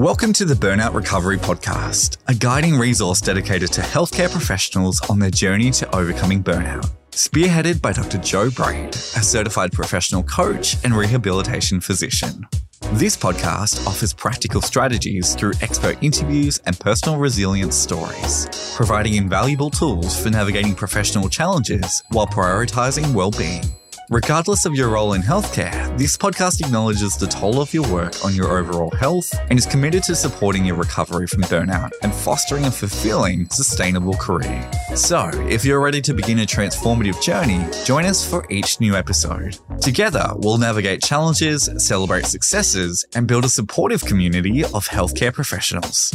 Welcome to the Burnout Recovery Podcast, a guiding resource dedicated to healthcare professionals on their journey to overcoming burnout. Spearheaded by Dr. Jo Braid, a certified professional coach and rehabilitation physician. This podcast offers practical strategies through expert interviews and personal resilience stories, providing invaluable tools for navigating professional challenges while prioritizing well-being. Regardless of your role in healthcare, this podcast acknowledges the toll of your work on your overall health and is committed to supporting your recovery from burnout and fostering a fulfilling, sustainable career. So, if you're ready to begin a transformative journey, join us for each new episode. Together, we'll navigate challenges, celebrate successes, and build a supportive community of healthcare professionals.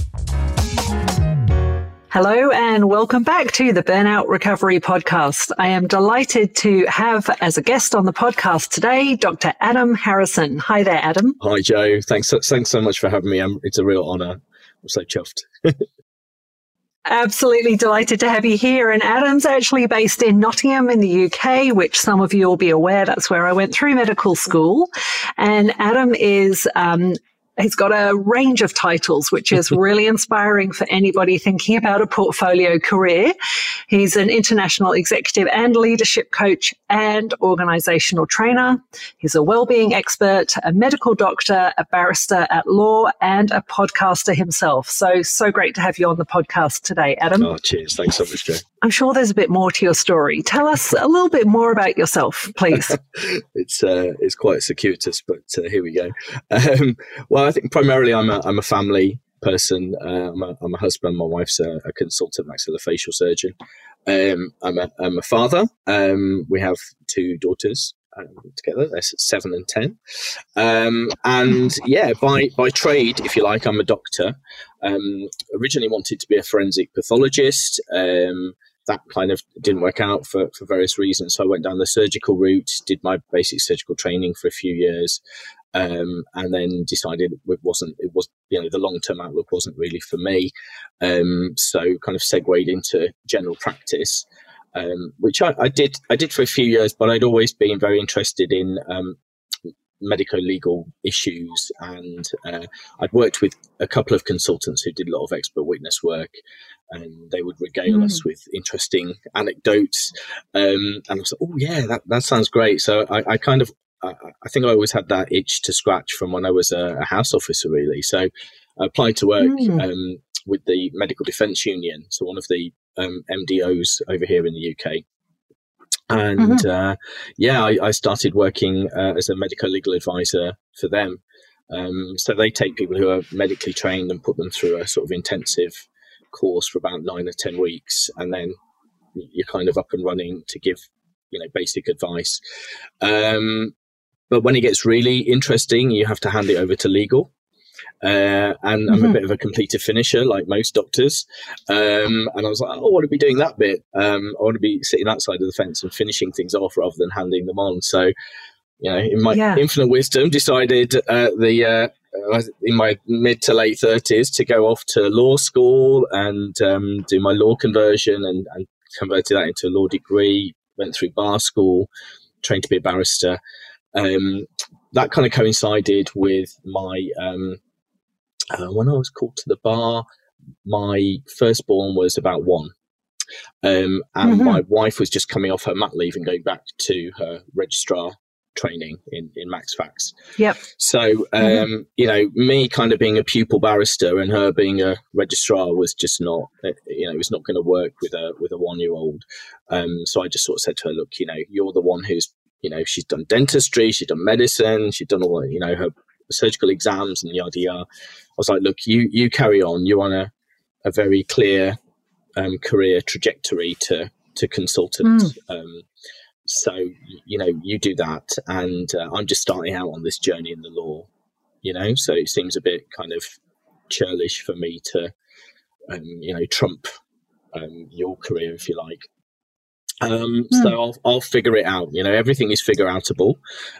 Hello and welcome back to the Burnout Recovery Podcast. I am delighted to have as a guest on the podcast today, Dr. Adam Harrison. Hi there, Adam. Hi, Jo. Thanks, thanks so much for having me. It's a real honor. I'm so chuffed. Absolutely delighted to have you here. And Adam's actually based in Nottingham in the UK, which some of you will be aware that's where I went through medical school. And Adam is um, He's got a range of titles, which is really inspiring for anybody thinking about a portfolio career. He's an international executive and leadership coach and organizational trainer. He's a well-being expert, a medical doctor, a barrister at law, and a podcaster himself. So, so great to have you on the podcast today, Adam. Oh, cheers. Thanks so much, Jay. I'm sure there's a bit more to your story. Tell us a little bit more about yourself, please. it's uh, it's quite circuitous, but uh, here we go. Um, well, I think primarily I'm a, I'm a family person. Uh, I'm, a, I'm a husband. My wife's a, a consultant maxillofacial surgeon. Um, I'm, a, I'm a father. Um, we have two daughters. Um, together, they're seven and ten, um, and yeah, by by trade, if you like, I'm a doctor. Um, originally wanted to be a forensic pathologist, um, that kind of didn't work out for, for various reasons. So I went down the surgical route, did my basic surgical training for a few years, um, and then decided it wasn't, it was, you know, the long term outlook wasn't really for me. Um, so kind of segued into general practice. Um, which I, I, did, I did for a few years, but I'd always been very interested in um, medico legal issues. And uh, I'd worked with a couple of consultants who did a lot of expert witness work, and they would regale mm. us with interesting anecdotes. Um, and I was like, oh, yeah, that, that sounds great. So I, I kind of, I, I, think I always had that itch to scratch from when I was a, a house officer, really. So I applied to work mm. um, with the Medical Defence Union, so one of the um, MDOs over here in the UK. And mm-hmm. uh, yeah, I, I, started working uh, as a medical legal advisor for them. Um, so they take people who are medically trained and put them through a sort of intensive course for about nine or 10 weeks. And then you're kind of up and running to give, you know, basic advice. Um, but when it gets really interesting, you have to hand it over to legal. Uh, and I'm mm-hmm. a bit of a completed finisher, like most doctors. Um, and I was like, oh, I want to be doing that bit. Um, I want to be sitting that side of the fence and finishing things off rather than handing them on. So, you know, in my yeah. infinite wisdom, decided uh, the uh, in my mid to late thirties to go off to law school and um, do my law conversion and, and converted that into a law degree. Went through bar school, trained to be a barrister. Um, that kind of coincided with my um, uh, when I was called to the bar, my firstborn was about one. Um, and mm-hmm. my wife was just coming off her mat leave and going back to her registrar training in, in Max Fax. Yep. So, um, mm-hmm. you know, me kind of being a pupil barrister and her being a registrar was just not, uh, you know, it was not going to work with a, with a one year old. Um, so I just sort of said to her, look, you know, you're the one who's, you know, she's done dentistry, she's done medicine, she's done all, you know, her surgical exams and yada yada. I was like, look, you you carry on. You're on a, a very clear um, career trajectory to to consultant. Mm. Um, so you know you do that, and uh, I'm just starting out on this journey in the law. You know, so it seems a bit kind of churlish for me to, um, you know, trump um, your career if you like. Um, mm. So I'll, I'll figure it out. You know, everything is figure outable.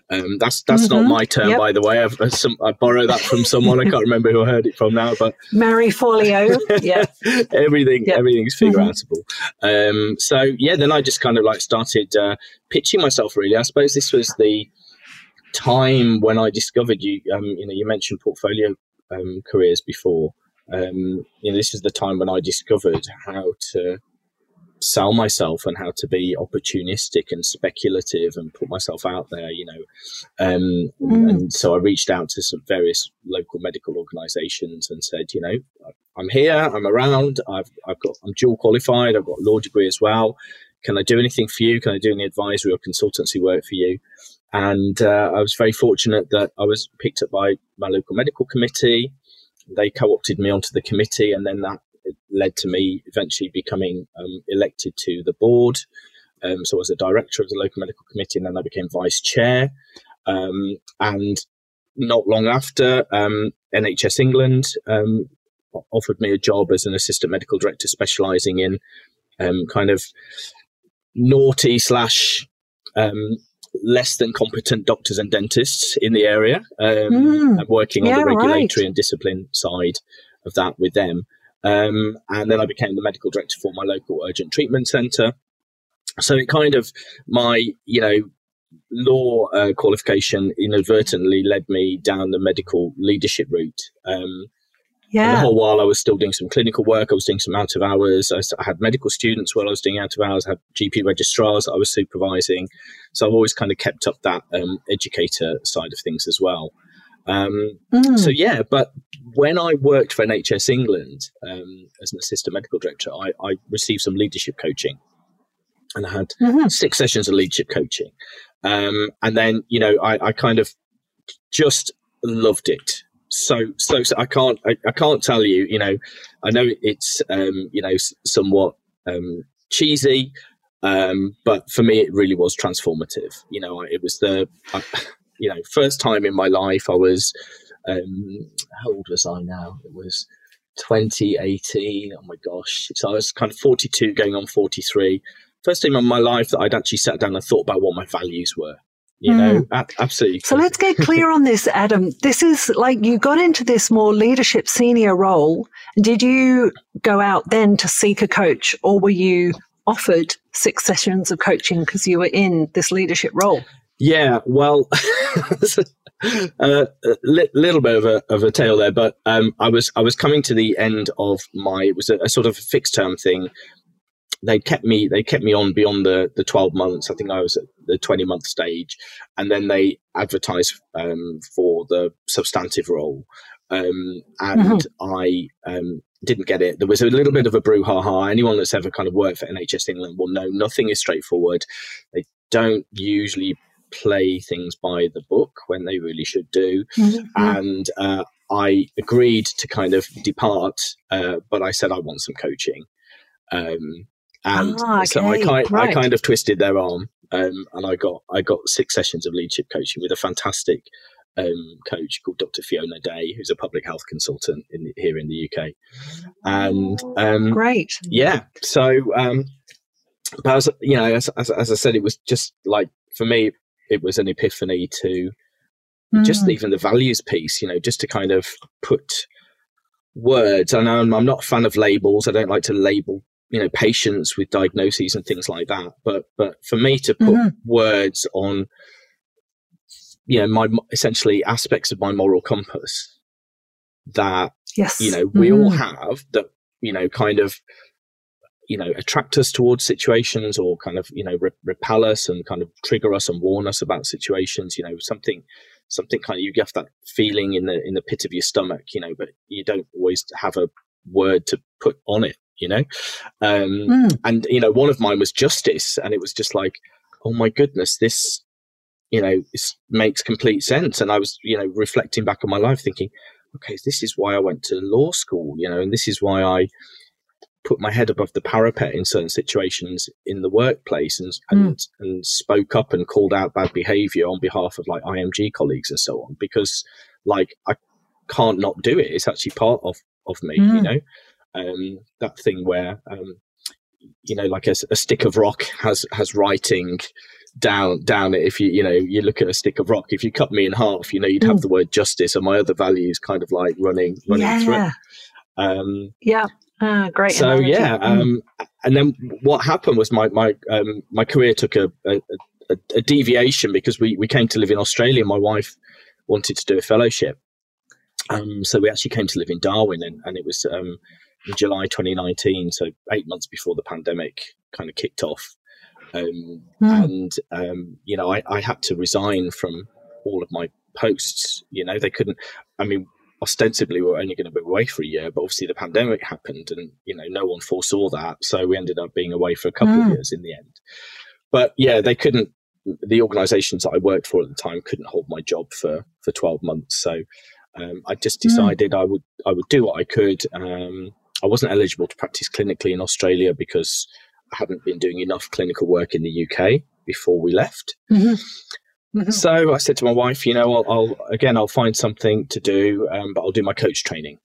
Um, that's that's mm-hmm. not my term, yep. by the way. I've, uh, some, I borrow that from someone. I can't remember who I heard it from now, but Marie Forleo. Yeah, everything yep. everything's figure outable. Mm-hmm. Um, so yeah, then I just kind of like started uh, pitching myself. Really, I suppose this was the time when I discovered you. Um, you know, you mentioned portfolio um, careers before. Um, you know, this was the time when I discovered how to sell myself and how to be opportunistic and speculative and put myself out there, you know. Um, mm. and, so I reached out to some various local medical organisations and said, you know, I'm here, I'm around, I've, I've got, I'm dual qualified, I've got a law degree as well. Can I do anything for you? Can I do any advisory or consultancy work for you? And uh, I was very fortunate that I was picked up by my local medical committee. They co opted me onto the committee, and then that led to me eventually becoming um, elected to the board. Um, so I was a director of the local medical committee, and then I became vice chair. Um, and not long after, um, NHS England um, offered me a job as an assistant medical director, specialising in um, kind of naughty slash less than competent doctors and dentists in the area. Mm, I'm working yeah, on the regulatory right. and discipline side of that with them. Um, and then I became the medical director for my local urgent treatment centre. So it kind of, my, you know, law uh, qualification inadvertently led me down the medical leadership route. Um, yeah. The whole while I was still doing some clinical work, I was doing some out of hours. I, I had medical students while I was doing out of hours. I had GP registrars that I was supervising. So I've always kind of kept up that um, educator side of things as well. Um, mm. So yeah, but when I worked for NHS England um, as an assistant medical director, I, I, received some leadership coaching, and I had mm-hmm. six sessions of leadership coaching, um, and then you know I, I, kind of just loved it. So, so, so I can't I, I, can't tell you. You know, I know it's um, you know somewhat um, cheesy, um, but for me it really was transformative. You know, it was the you know, first time in my life, I was, um, how old was I now? It was 2018. Oh my gosh. So I was kind of 42 going on 43. First time in my life that I'd actually sat down and thought about what my values were. You mm. know, a- absolutely. So let's get clear on this, Adam. This is like you got into this more leadership senior role. Did you go out then to seek a coach or were you offered six sessions of coaching because you were in this leadership role? Yeah, well, a uh, li- little bit of a, of a tale there, but um, I was I was coming to the end of my it was a, a sort of fixed term thing. They kept me they kept me on beyond the the twelve months. I think I was at the twenty month stage, and then they advertised um, for the substantive role, um, and mm-hmm. I um, didn't get it. There was a little bit of a brouhaha. Anyone that's ever kind of worked for NHS England will know nothing is straightforward. They don't usually play things by the book when they really should do. Mm-hmm. And uh, I agreed to kind of depart, uh, but I said I want some coaching. Um, and ah, okay. so I kind, right. I kind of twisted their arm, um, and I got I got six sessions of leadership coaching with a fantastic um, coach called Dr. Fiona Day, who's a public health consultant in, here in the UK. And um, great, yeah. So, um, but as you know, as, as, as, I said, it was just like for me, it was an epiphany to mm. just even the values piece, you know, just to kind of put words. Know I'm, I'm not a fan of labels. I don't like to label, you know, patients with diagnoses and things like that. But but for me to put mm-hmm. words on, you know, my essentially aspects of my moral compass that yes. you know we mm-hmm. all have that you know kind of you know attract us towards situations or kind of you know re- repel us and kind of trigger us and warn us about situations you know something something kind of you get that feeling in the in the pit of your stomach you know but you don't always have a word to put on it you know um mm. and you know one of mine was justice and it was just like oh my goodness this you know this makes complete sense and i was you know reflecting back on my life thinking okay this is why i went to law school you know and this is why i put my head above the parapet in certain situations in the workplace and and, mm. and spoke up and called out bad behavior on behalf of like IMG colleagues and so on because like I can't not do it. It's actually part of of me, mm. you know. Um, that thing where um, you know, like a, a stick of rock has has writing down down it if you you know you look at a stick of rock if you cut me in half you know you'd have mm. the word justice and my other values kind of like running running yeah. through um, yeah Ah, great. So analogy. yeah, um, and then what happened was my my um, my career took a, a, a, deviation because we we came to live in Australia. My wife wanted to do a fellowship, Um, so we actually came to live in Darwin, and, and it was um, in July 2019, so eight months before the pandemic kind of kicked off. Um, mm. And um, you know, I, I had to resign from all of my posts. You know, they couldn't. I mean, ostensibly we are only going to be away for a year, but obviously the pandemic happened, and you know, no one foresaw that. So we ended up being away for a couple mm. of years in the end. But yeah, they couldn't. The organisations that I worked for at the time couldn't hold my job for for twelve months. So um, I just hmm. decided mm. I would I would do what I could. Um, I wasn't eligible to practice clinically in Australia because I hadn't been doing enough clinical work in the UK before we left. Mm-hmm. Mm-hmm. So I said to my wife, you know, I'll, I'll again, I'll find something to do, um, but I'll do my coach training.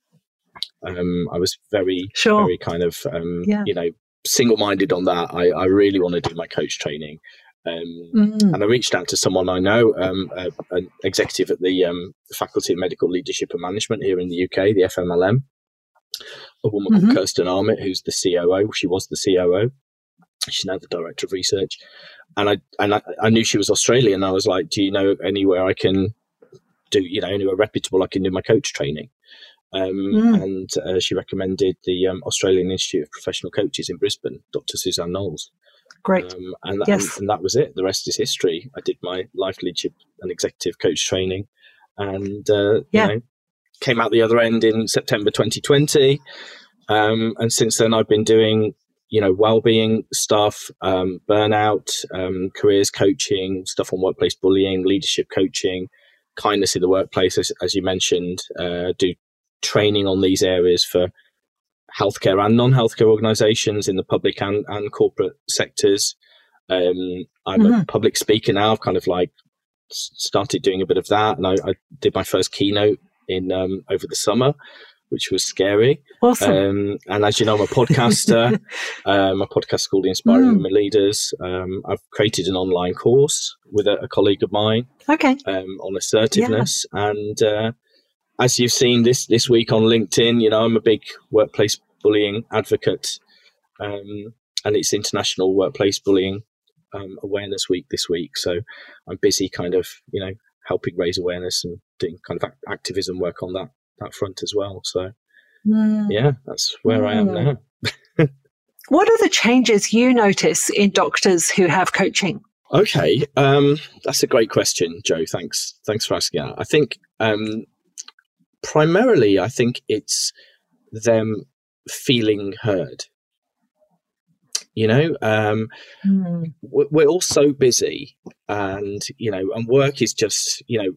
Um, I was very, sure. very kind of, um, yeah. you know, single-minded on that. I, I really want to do my coach training. Um, mm-hmm. And I reached out to someone I know, um, a, an executive at the um, Faculty of Medical Leadership and Management here in the UK, the FMLM, a woman mm-hmm. called Kirsten Armit, who's the COO. She was the COO. She's now the director of research. And I and I, I knew she was Australian. I was like, do you know anywhere I can do, you know, anywhere reputable I can do my coach training? Um, mm. And uh, she recommended the um, Australian Institute of Professional Coaches in Brisbane, Dr. Suzanne Knowles. Great. Um, and, yes. and, and, that was it. The rest is history. I did my life leadership and executive coach training and uh, yeah. you know, came out the other end in September 2020. Um, and since then, I've been doing, you know, well-being stuff, um, burnout, um, careers coaching, stuff on workplace bullying, leadership coaching, kindness in the workplace, as, as you mentioned. Uh, do training on these areas for healthcare and non-healthcare organisations in the public and, and corporate sectors. Um, I'm mm-hmm. a public speaker now. I've kind of like started doing a bit of that, and I, I did my first keynote in um, over the summer, which was scary. Awesome. Um, and as you know, I'm a podcaster. um, a podcast called the Inspiring mm. Women Leaders. Um, I've created an online course with a, a colleague of mine. Okay. Um, on assertiveness, yeah. and uh, as you've seen this this week on LinkedIn, you know, I'm a big workplace bullying advocate, um, and it's International Workplace Bullying um, Awareness Week this week. So I'm busy, kind of, you know, helping raise awareness and doing kind of activism work on that that front as well. So mm. yeah, that's where mm. I am hmm. now. what are the changes you notice in doctors who have coaching? Okay, um, that's a great question, Jo. Thanks, thanks for asking that. I think um, primarily, I think it's them feeling heard. You know, um, mm. we're all so busy, and you know, and work is just you know,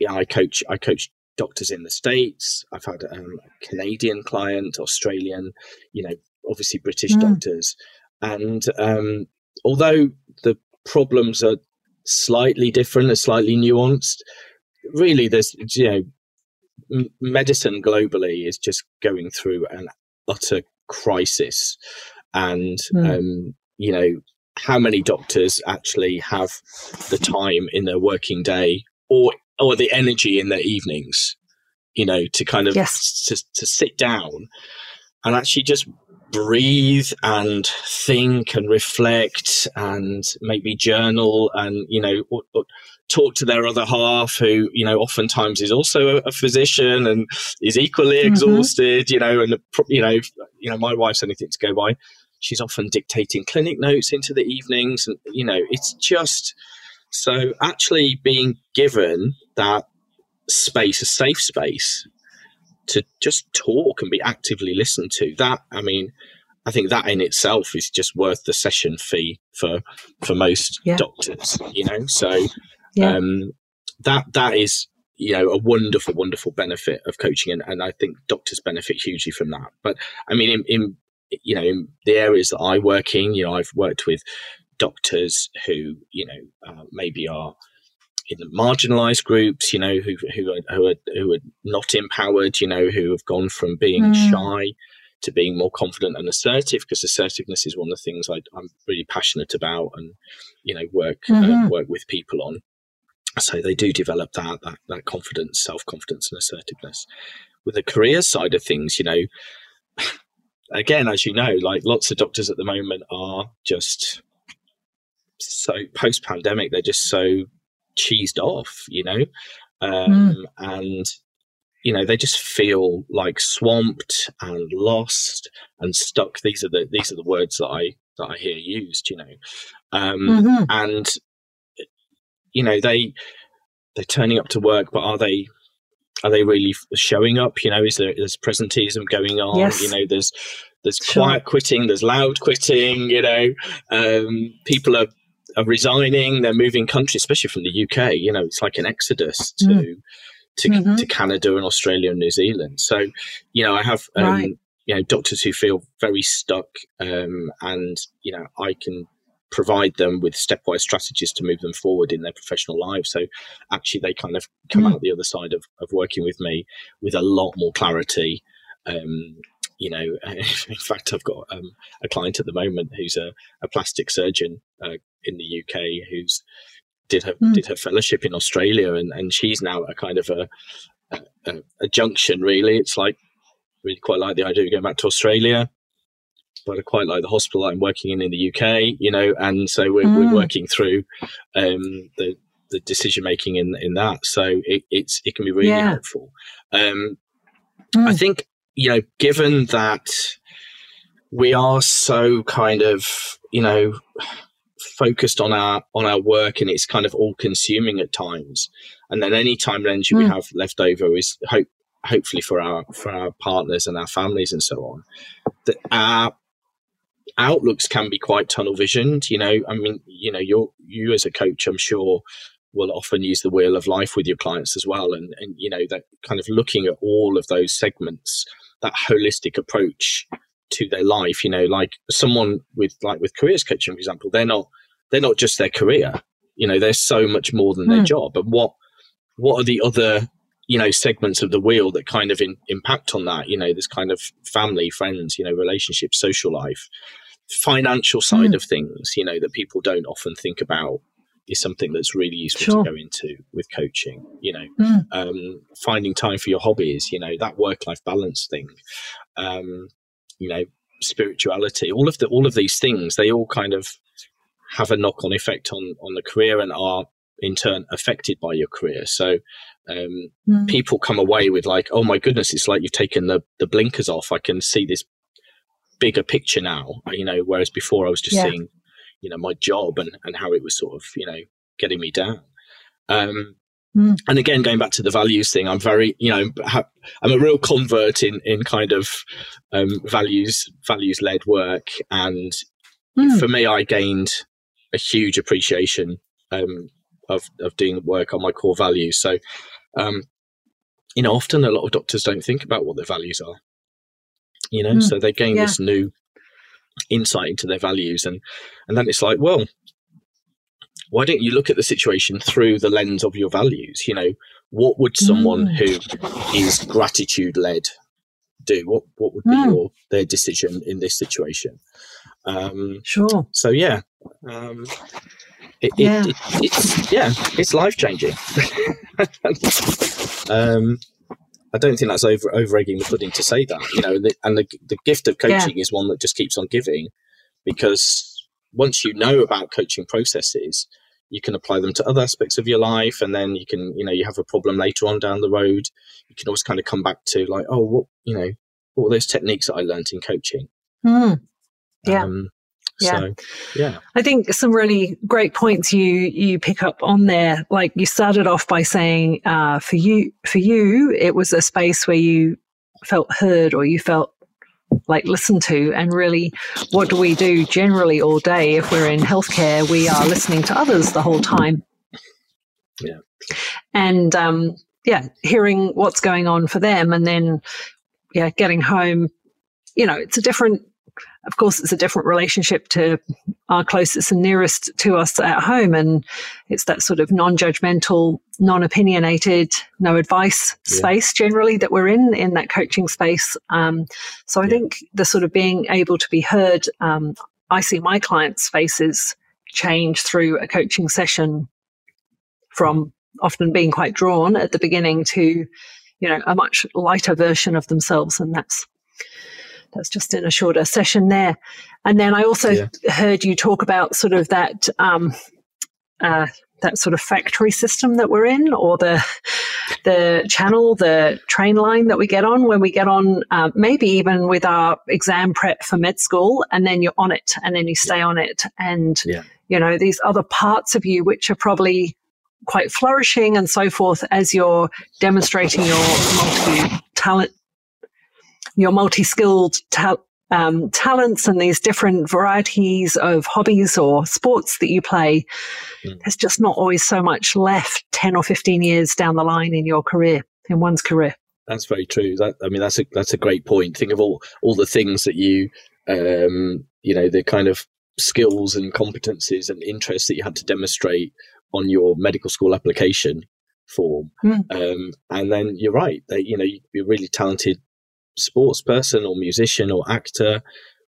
yeah, I coach, I coach doctors in the states. I've had um, a Canadian client, Australian, you know, obviously British mm. doctors, and um, although the problems are slightly different, are slightly nuanced, really, there's you know medicine globally is just going through an utter crisis, and mm. um, you know how many doctors actually have the time in their working day or or the energy in their evenings, you know, to kind of yes. to, to sit down and actually just breathe and think and reflect and maybe journal and you know or, or talk to their other half who you know oftentimes is also a, physician and is equally mm-hmm. exhausted you know and you know you know my wife's anything to go by she's often dictating clinic notes into the evenings and you know it's just so actually being given that space a safe space to just talk and be actively listened to that i mean i think that in itself is just worth the session fee for for most yeah. doctors you know so yeah. um that that is you know a wonderful wonderful benefit of coaching and, and i think doctors benefit hugely from that but i mean in, in you know in the areas that i work in you know i've worked with doctors who you know uh, maybe are in the marginalized groups, you know, who who are, who are who are not empowered, you know, who have gone from being mm. shy to being more confident and assertive. Because assertiveness is one of the things I, am really passionate about, and you know, work uh, mm-hmm. uh, work with people on. So they do develop that that, that confidence, self confidence, and assertiveness. With the career side of things, you know, again, as you know, like lots of doctors at the moment are just so post pandemic, they're just so cheesed off, you know, um, mm. and you know they just feel like swamped and lost and stuck these are the these are the words that i that i hear used you know um, mm-hmm. and you know they they're turning up to work but are they are they really showing up you know is there there's presenteeism going on yes. you know there's there's sure. quiet quitting there's loud quitting you know um, people are are resigning they're moving country especially from the uk you know it's like an exodus to mm to, mm-hmm. to Canada and Australia and New Zealand. So, you know, I have, um, right. you know, doctors who feel very stuck um, and, you know, I can provide them with stepwise strategies to move them forward in their professional lives. So actually they kind of come mm. out the other side of, of working with me with a lot more clarity. Um, you know, in fact, I've got um, a client at the moment who's a, a plastic surgeon uh, in the UK who's did her mm. did her fellowship in Australia, and, and she's now a kind of a, a, a junction. Really, it's like really quite like the idea of going back to Australia, but I quite like the hospital I'm working in in the UK. You know, and so we're, mm. we're working through um, the the decision making in in that. So it, it's it can be really yeah. helpful. Um, mm. I think you know, given that we are so kind of you know focused on our on our work and it's kind of all consuming at times and then any time and energy mm. we have left over is hope hopefully for our for our partners and our families and so on that our outlooks can be quite tunnel visioned you know i mean you know you you as a coach i'm sure will often use the wheel of life with your clients as well and and you know that kind of looking at all of those segments that holistic approach to their life you know like someone with like with careers coaching for example they're not they're not just their career. You know, they're so much more than their mm. job. But what what are the other you know segments of the wheel that kind of in, impact on that? You know, this kind of family, friends, you know, relationships, social life, financial side mm. of things. You know, that people don't often think about is something that's really useful sure. to go into with coaching. You know, mm. um, finding time for your hobbies. You know, that work life balance thing. Um, you know, spirituality. All of the all of these things they all kind of have a knock on effect on, on the career and are in turn affected by your career. So um, mm. people come away with like, oh my goodness, it's like you've taken the, the blinkers off. I can see this bigger picture now, you know, whereas before I was just yeah. seeing, you know, my job and, and how it was sort of, you know, getting me down. Um, mm. And again, going back to the values thing, I'm very, you know, ha- I'm a real convert in, in kind of um, values, values led work. And mm. for me, I gained a huge appreciation um, of of doing work on my core values. So, um, you know, often a lot of doctors don't think about what their values are. You know, mm, so they gain yeah. this new insight into their values, and and then it's like, well, why don't you look at the situation through the lens of your values? You know, what would someone mm. who is gratitude led do? What what would be mm. your their decision in this situation? Um, sure. So yeah, um, it, yeah. It, it, it's yeah, it's life changing. um, I don't think that's over over egging the pudding to say that. You know, the, and the the gift of coaching yeah. is one that just keeps on giving, because once you know about coaching processes, you can apply them to other aspects of your life, and then you can you know you have a problem later on down the road. You can always kind of come back to like, oh, what you know, what were those techniques that I learned in coaching? Mm. Yeah. Um, yeah. So, yeah. I think some really great points you you pick up on there. Like you started off by saying, uh, for you, for you, it was a space where you felt heard or you felt like listened to. And really, what do we do generally all day if we're in healthcare? We are listening to others the whole time. Yeah. And um, yeah, hearing what's going on for them, and then yeah, getting home. You know, it's a different of course, it's a different relationship to our closest and nearest to us at home. And it's that sort of non judgmental, non opinionated, no advice yeah. space generally that we're in, in that coaching space. Um, so I yeah. think the sort of being able to be heard, um, I see my clients' faces change through a coaching session from often being quite drawn at the beginning to, you know, a much lighter version of themselves. And that's that's just in a shorter session there. And then I also yeah. heard you talk about sort of that um, uh, that sort of factory system that we're in, or the the channel, the train line that we get on when we get on, uh, maybe even with our exam prep for med school, and then you're on it, and then you stay on it, and Yeah. you know these other parts of you which are probably quite flourishing and so forth as you're demonstrating your multi talent, your multi skilled ta- um, talents and these different varieties of hobbies or sports that you play. Mm. There's just not always so much left 10 or 15 years down the line in your career, in one's career. That's very true. That I mean, that's a that's a great point. Think of all all the things that you, um, you know, the kind of skills and competencies and interests that you had to demonstrate on your medical school application form. Hmm. Um, and then you're right. That you know, you're really talented sports person or musician or actor.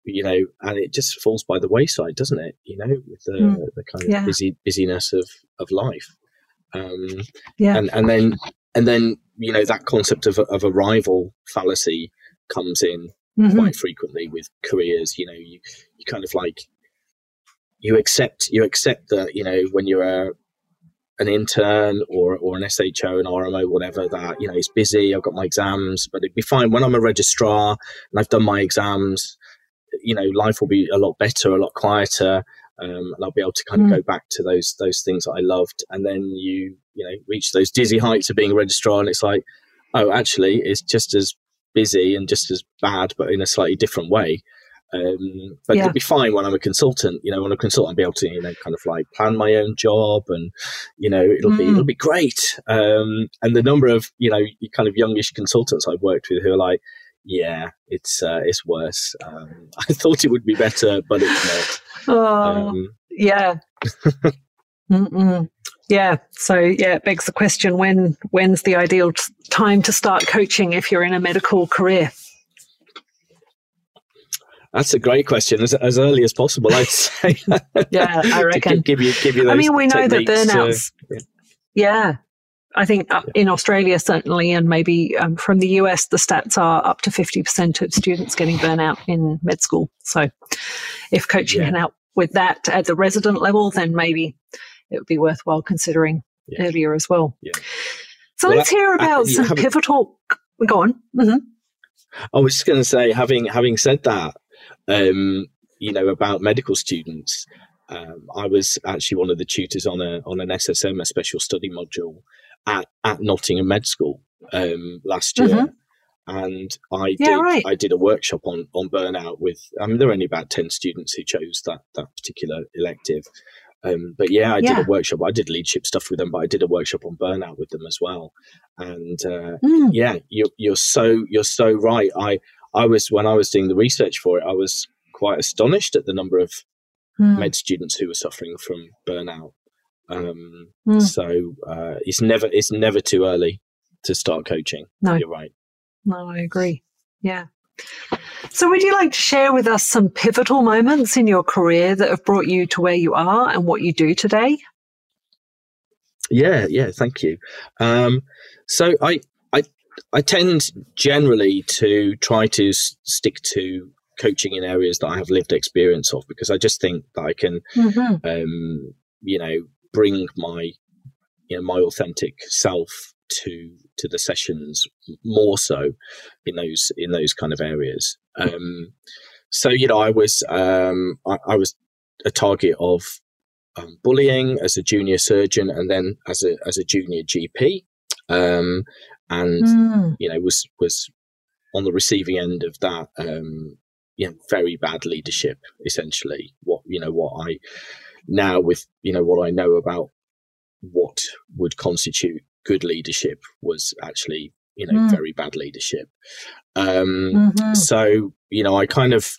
You know, and it just falls by the wayside, doesn't it? You know, with the, Hmm. the kind of Yeah. busy busyness of of life. Um, Yeah. and and then and then you know that concept of a, of a rival fallacy comes in Mhm. quite frequently with careers you know you you kind of like you accept you accept that you know when you're a an intern or or an SHO an RMO whatever that you know it's busy I've got my exams but it'd be fine. When I'm a registrar and I've done my exams you know life will be a lot better a lot quieter um, and I'll be able to kind of Mm. go back to those those things that I loved. And then you you know reach those dizzy heights of being a registrar and it's like oh actually it's just as busy and just as bad but in a slightly different way um, but Yeah. it'd be fine when I'm a consultant you know when I'm a consultant I'll be able to you know kind of like plan my own job and you know it'll be Mm. it'll be great um, and the number of you know kind of youngish consultants I've worked with who are like yeah it's uh, it's worse um, I thought it would be better but it's not Oh, um, yeah. Yeah. So yeah, it begs the question: when when's the ideal t- time to start coaching if you're in a medical career? That's a great question. As, as early as possible, I'd say. Yeah, I reckon. gi- give you, give you. I mean, we know that techniques to- burnouts. yeah. yeah. I think uh, in Australia, certainly, and maybe um, from the US, the stats are up to 50% of students getting burnout in med school. So if coaching Yeah. can help with that at the resident level, then maybe it would be worthwhile considering Yeah. earlier as well. Yeah. So Well, let's hear about you some pivotal. Go on. hmm I was just going to say, having having said that, um, you know, about medical students, um, I was actually one of the tutors on a on an SSM, a special study module at at Nottingham Med School um, last year. Mhm. And I Yeah, did right. I did a workshop on on burnout with I mean there were only about ten students who chose that that particular elective, um, but yeah I Yeah. did a workshop I did leadership stuff with them but I did a workshop on burnout with them as well, and uh, Mm. yeah you're you're so you're so right i i was when i was doing the research for it i was quite astonished at the number of Mm. med students who were suffering from burnout um Mm. so uh it's never it's never too early to start coaching No. you're right No, I agree. Yeah. So, would you like to share with us some pivotal moments in your career that have brought you to where you are and what you do today? Yeah, yeah, thank you. Um, so I, I, tend generally to try to s- stick to coaching in areas that I have lived experience of because I just think that I can, Mm-hmm. um, you know, bring my, you know, my authentic self to to the sessions more so in those in those kind of areas. Um, so you know, I was um, I, I was a target of um, bullying as a junior surgeon and then as a as a junior GP, um, and Mm. you know was was on the receiving end of that. Um, you know, very bad leadership. Essentially, what you know, what I now with you know what I know about what would constitute good leadership was actually you know Mm. very bad leadership. Um, Mhm. so you know i kind of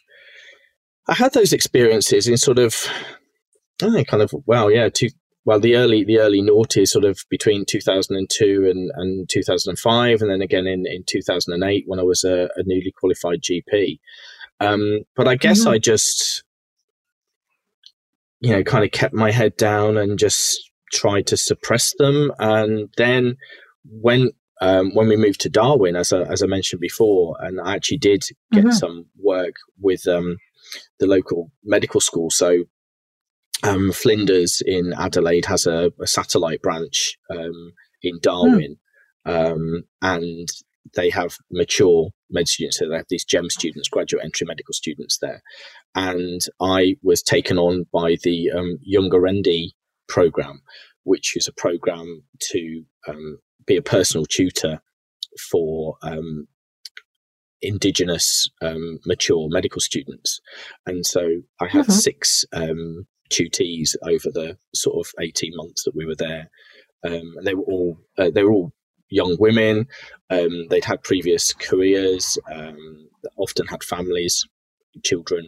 i had those experiences in sort of I don't know, kind of well yeah two, well the early the early noughties sort of between 2002 and, and 2005 and then again in, in 2008 when i was a, a newly qualified gp um, but i guess Mhm. i just you know kind of kept my head down and just tried to suppress them and then when um, when we moved to Darwin, as I, as I mentioned before, and I actually did get Mhm. some work with um, the local medical school. So um, Flinders in Adelaide has a, a satellite branch um, in Darwin, um, and they have mature med students. So they have these GEM students, graduate entry medical students there. And I was taken on by the um, Yunggorendi program, which is a program to um, be a personal tutor for um, indigenous um, mature medical students. And so I had mm-hmm. six um, tutees over the sort of 18 months that we were there. Um, and they were all uh, they were all young women. Um, they'd had previous careers, um, often had families, children.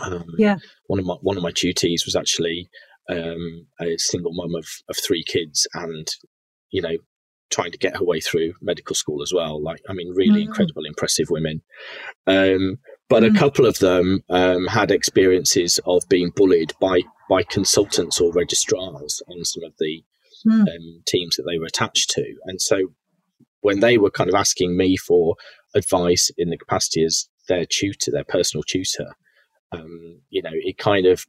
Um, yeah. One of my one of my tutees was actually um, a single mum of, of three kids, and you know, trying to get her way through medical school as well. Like, I mean, really mm. incredible, impressive women. Um, but mm. a couple of them um, had experiences of being bullied by by consultants or registrars on some of the mm. um, teams that they were attached to. And so when they were kind of asking me for advice in the capacity as their tutor, their personal tutor, um, you know, it kind of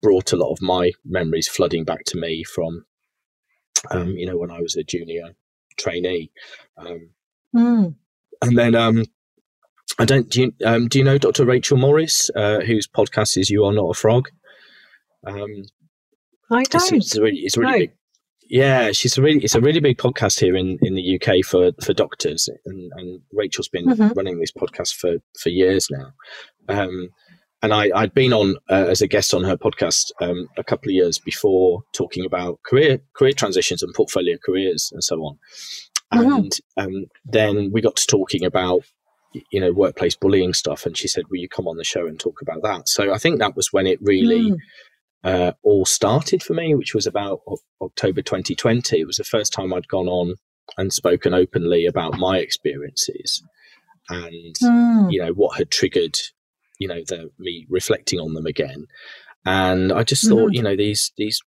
brought a lot of my memories flooding back to me from, um, you know, when I was a junior trainee. Mm. And then, um, I don't, do you, um, do you know Dr. Rachel Morris, uh, whose podcast is You Are Not a Frog? Um, I don't. It's, it's really, it's really no. big. Yeah, she's a really it's a really big podcast here in, in the UK for, for doctors, and, and Rachel's been mm-hmm. running this podcast for, for years now. Um, and I, I'd been on uh, as a guest on her podcast um, a couple of years before, talking about career career transitions and portfolio careers and so on. Mm-hmm. And um, then we got to talking about you know workplace bullying stuff, and she said, "Will you come on the show and talk about that?" So I think that was when it really. Mm uh, all started for me, which was about o- October 2020. It was the first time I'd gone on and spoken openly about my experiences and mm. you know what had triggered you know the me reflecting on them again and i just thought mm. you know these these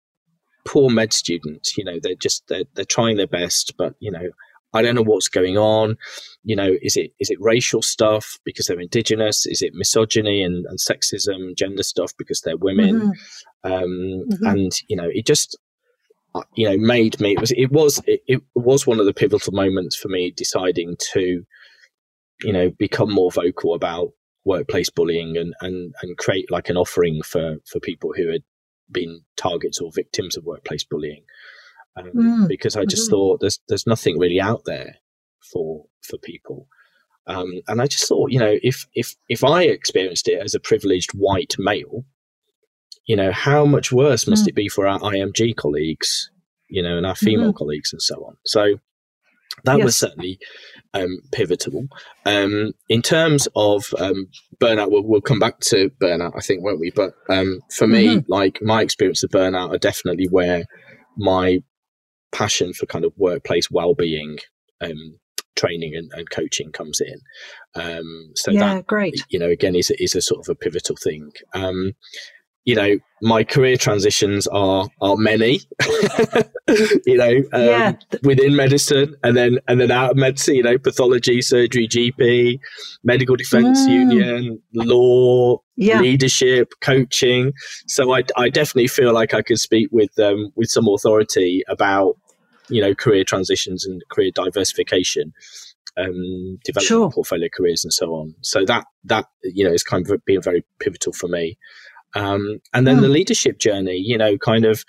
poor med students you know they're just they're, they're trying their best but you know I don't know what's going on. You know, is it is it racial stuff because they're indigenous? Is it misogyny and, and sexism, gender stuff because they're women? Mm-hmm. Um, mm-hmm. And you know, it just uh, you know made me. It was it was it, it was one of the pivotal moments for me deciding to you know become more vocal about workplace bullying and and and create like an offering for for people who had been targets or victims of workplace bullying um, mm. because I just mm-hmm. thought there's there's nothing really out there for for people. Um, and I just thought, you know, if if if I experienced it as a privileged white male, you know, how much worse must mm. it be for our IMG colleagues, you know, and our female mm-hmm. colleagues and so on. So that yes. was certainly um, pivotal. Um, in terms of um, burnout, we'll, we'll, come back to burnout, I think, won't we? But um, for me, mm-hmm. like my experience of burnout are definitely where my passion for kind of workplace well-being um, training and, and, coaching comes in. Um, so yeah, that, great. You know, again, is is a sort of a pivotal thing. Um, you know, my career transitions are are many. you know, um, yeah. within medicine, and then and then out of medicine. You know, pathology, surgery, GP, medical defence mm. union, law, yeah. leadership, coaching. So I, I definitely feel like I could speak with um, with some authority about you know career transitions and career diversification um, developing sure. portfolio careers and so on. So that that you know is kind of being very pivotal for me. Um, and then the hmm. leadership journey, you know, kind of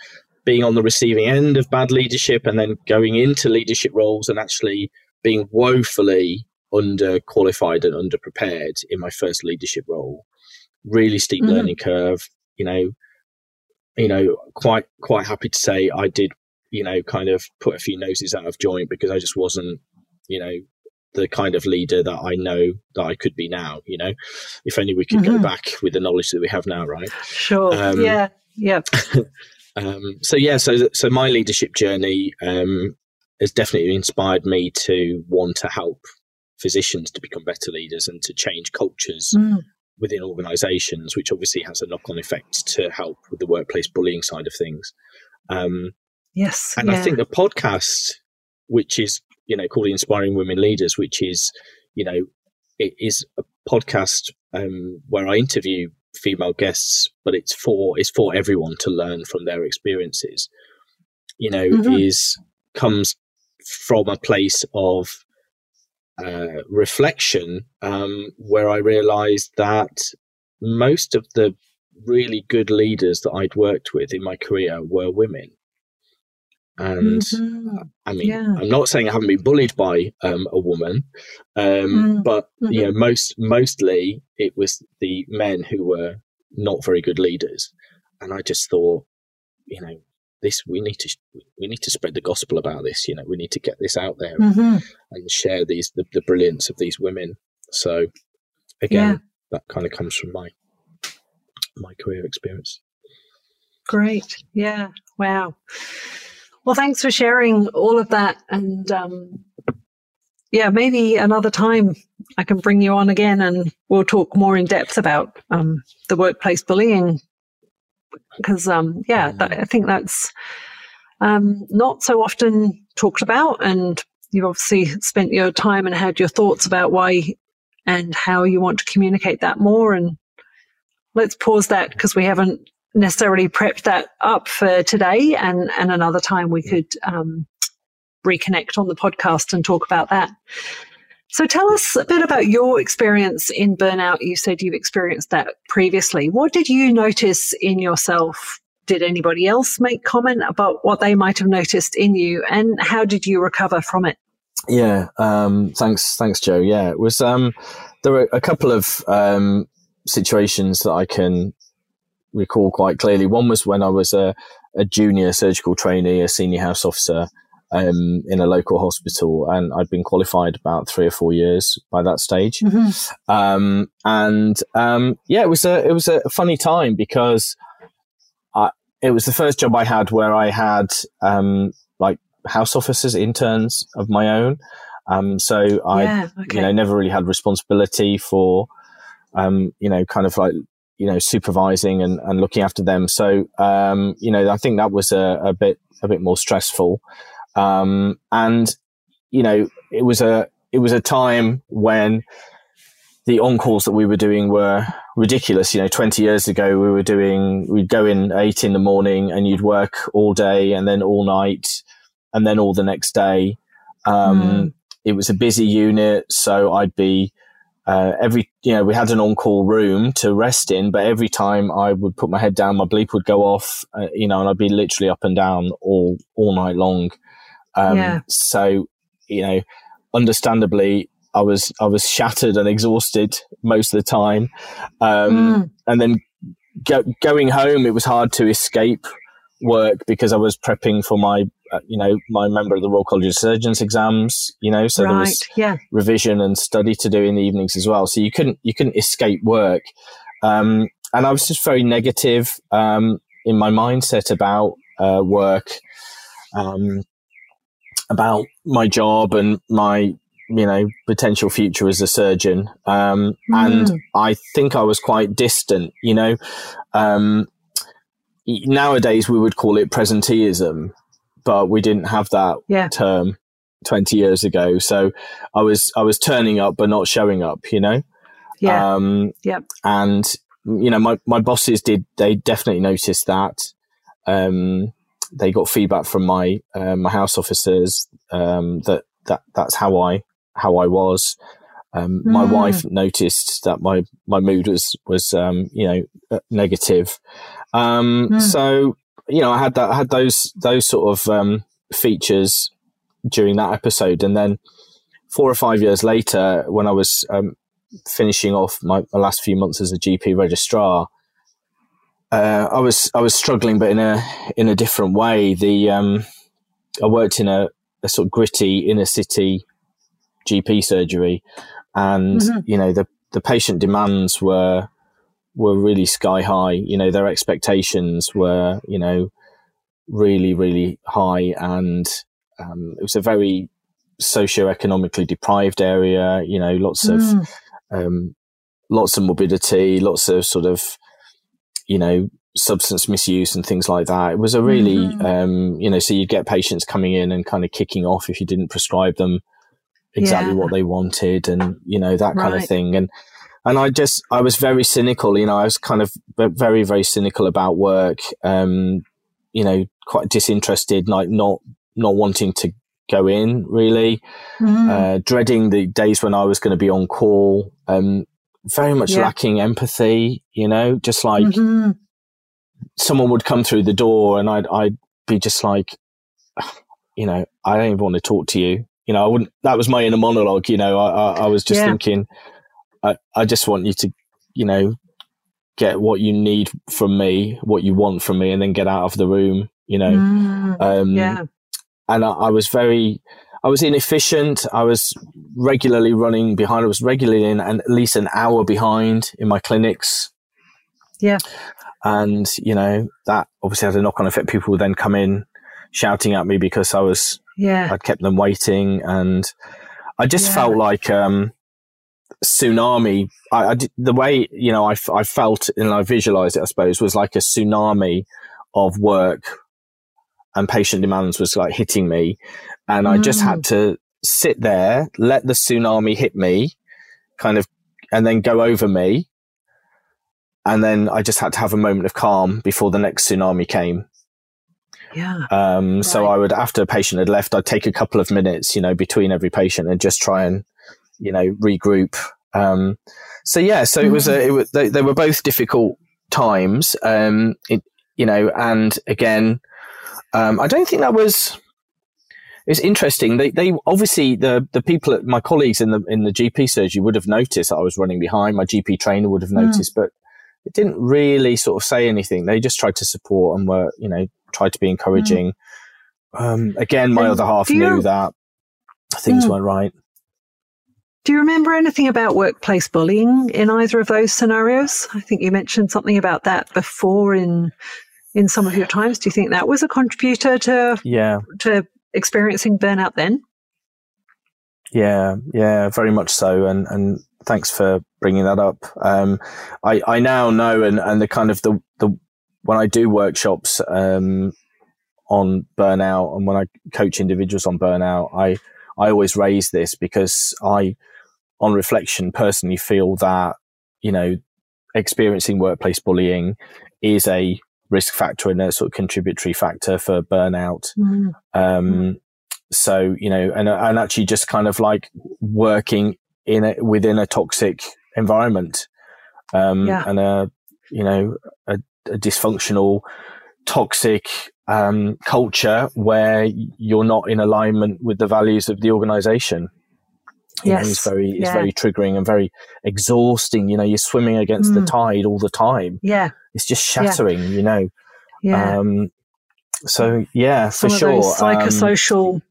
being on the receiving end of bad leadership and then going into leadership roles and actually being woefully underqualified and underprepared in my first leadership role. Really steep mm-hmm. learning curve, you know, you know, quite quite happy to say I did, you know, kind of put a few noses out of joint because I just wasn't, you know, the kind of leader that I know that I could be now. You know, if only we could mm-hmm. go back with the knowledge that we have now, right? Sure. Um, yeah. Yeah. um, so yeah, so so my leadership journey um, has definitely inspired me to want to help physicians to become better leaders and to change cultures. Mm. Within organisations, which obviously has a knock-on effect to help with the workplace bullying side of things. Um, yes, and yeah. I think the podcast, which is you know called Inspiring Women Leaders, which is you know it is a podcast um, where I interview female guests, but it's for it's for everyone to learn from their experiences. You know, mm-hmm. is comes from a place of uh, reflection um, where I realized that most of the really good leaders that I'd worked with in my career were women. And mm-hmm. I mean, yeah. I'm not saying I haven't been bullied by um, a woman, um, mm. but mm-hmm. you know, most mostly it was the men who were not very good leaders, and I just thought, you know, this we need to we need to spread the gospel about this. You know, we need to get this out there mm-hmm. and share these the, the, brilliance of these women. So again, yeah. that kind of comes from my my career experience. Great, yeah, wow. Well, thanks for sharing all of that. And um, yeah, maybe another time I can bring you on again and we'll talk more in depth about um, the workplace bullying. Because, um, yeah, that, I think that's um, not so often talked about. And you've obviously spent your time and had your thoughts about why and how you want to communicate that more. And let's pause that because we haven't necessarily prepped that up for today, and and another time we could um, reconnect on the podcast and talk about that. So tell us a bit about your experience in burnout. You said you've experienced that previously. What did you notice in yourself? Did anybody else make comment about what they might have noticed in you, and how did you recover from it? Yeah, um, thanks, thanks, Jo. Yeah, it was. Um, there were a couple of um, situations that I can recall quite clearly. One was when I was a, a junior surgical trainee, a senior house officer um, in a local hospital, and I'd been qualified about three or four years by that stage. Mm-hmm. Um, and um, yeah, it was a it was a funny time because I, it was the first job I had where I had um, like house officers, interns of my own. Um, so I, yeah, okay. you know, never really had responsibility for, um, you know, kind of like you know, supervising and, and looking after them. So, um, you know, I think that was a, a bit, a bit more stressful. Um, and, you know, it was a, it was a time when the on calls that we were doing were ridiculous. You know, 20 years ago, we were doing, we'd go in eight in the morning and you'd work all day and then all night and then all the next day. Um, mm. It was a busy unit. So I'd be, uh, every you know we had an on-call room to rest in but every time i would put my head down my bleep would go off uh, you know and i'd be literally up and down all all night long um, yeah. so you know understandably i was i was shattered and exhausted most of the time um, mm. and then go, going home it was hard to escape work because i was prepping for my you know, my member of the Royal College of Surgeons exams, you know, so right. there was yeah. revision and study to do in the evenings as well. So you couldn't, you couldn't escape work. Um, and I was just very negative, um, in my mindset about, uh, work, um, about my job and my, you know, potential future as a surgeon. Um, mm. and I think I was quite distant, you know, um, nowadays we would call it presenteeism but we didn't have that yeah. term 20 years ago. So I was, I was turning up, but not showing up, you know? Yeah. Um, yeah. And, you know, my, my bosses did, they definitely noticed that. Um, they got feedback from my, uh, my house officers, um, that, that, that's how I, how I was. Um, mm. my wife noticed that my, my mood was, was, um, you know, uh, negative. Um, mm. so you know, I had that, I had those, those sort of, um, features during that episode. And then four or five years later, when I was, um, finishing off my, my, last few months as a GP registrar, uh, I was, I was struggling, but in a, in a different way. The, um, I worked in a, a sort of gritty inner city GP surgery and, mm-hmm. you know, the, the patient demands were, were really sky high. You know, their expectations were, you know, really, really high. And um, it was a very socio-economically deprived area, you know, lots of, mm. um, lots of morbidity, lots of sort of, you know, substance misuse and things like that. It was a really, mm-hmm. um, you know, so you'd get patients coming in and kind of kicking off if you didn't prescribe them exactly yeah. what they wanted and, you know, that kind right. of thing. And, and I just I was very cynical. You know, I was kind of very very cynical about work. Um, you know, quite disinterested, like not not wanting to go in really, Mm. uh, dreading the days when I was going to be on call, um, very much Yeah. lacking empathy, you know, just like Mhm. someone would come through the door and I'd, I'd be just like, you know, I don't even want to talk to you. You know, I wouldn't, that was my inner monologue, you know, I, I, I was just Yeah. thinking, I, I just want you to, you know, get what you need from me, what you want from me, and then get out of the room, you know. Mm. Um, yeah. and I, I was very, I was inefficient. I was regularly running behind. I was regularly in and at least an hour behind in my clinics. Yeah. And, you know, that obviously had a knock on effect. People would then come in shouting at me because I was, Yeah. I'd kept them waiting. And I just Yeah. felt like, um, tsunami. I, I did, the way, you know, I felt and I visualized it, I suppose, was like a tsunami of work and patient demands was like hitting me. And I just Mm. had to sit there, let the tsunami hit me, kind of, and then go over me. And then I just had to have a moment of calm before the next tsunami came. Yeah. Um, So I would, after a patient had left, I'd take a couple of minutes, you know, between every patient and just try and, you know, regroup. Um, so yeah, so it was a, it was, they, they were both difficult times. Um, it, you know, and again, um, I don't think that was, it's interesting. They, they obviously the the people, at, my colleagues in the in the GP surgery would have noticed I was running behind. My GP trainer would have Mm. noticed, but it didn't really sort of say anything. They just tried to support and were, you know, tried to be encouraging. Um, again, my And other half knew that things Mm. weren't right. Do you remember anything about workplace bullying in either of those scenarios? I think you mentioned something about that before in in some of your times. Do you think that was a contributor to Yeah, to experiencing burnout then? yeah, yeah, very much so. And and thanks for bringing that up. Um, I I now know, and and the kind of the the when I do workshops um, on burnout and when I coach individuals on burnout, I I always raise this because I, on reflection, personally feel that you know experiencing workplace bullying is a risk factor and a sort of contributory factor for burnout. Mm. Um, so you know, and and actually just kind of like working in a, within a toxic environment, um, Yeah. and a you know a, a dysfunctional, toxic um, culture where you're not in alignment with the values of the organization. You know, Yes. it's very it's Yeah. very triggering and very exhausting. You know, you're swimming against the Mm. tide all the time. Yeah, It's just shattering. You know. yeah. Um, so yeah, some for of sure. those Um, psychosocial.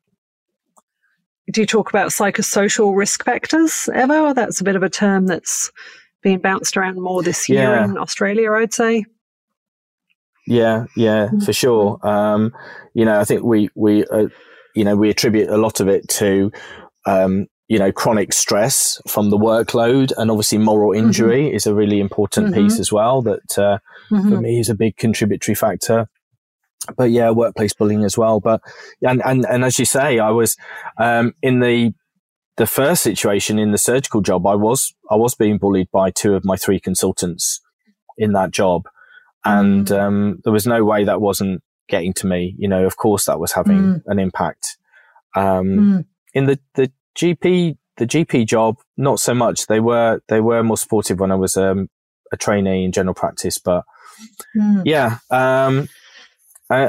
do you talk about psychosocial risk factors ever? That's a bit of a term that's been bounced around more this year Yeah. in Australia, I'd say. Yeah, yeah, Mm, for sure. Um, you know, I think we we uh, you know we attribute a lot of it to um, you know chronic stress from the workload, and obviously moral Mm-hmm. injury is a really important piece as well. That uh, for Mhm. me is a big contributory factor. But yeah, workplace bullying as well. But and and and as you say, I was um, in the the first situation in the surgical job. I was I was being bullied by two of my three consultants in that job, and Mm. um, there was no way that wasn't getting to me. You know, of course, that was having Mm. an impact. Um, Mm. in the the GP the GP job, not so much. They were they were more supportive when I was um, a trainee in general practice, but Mm. yeah. Um, uh,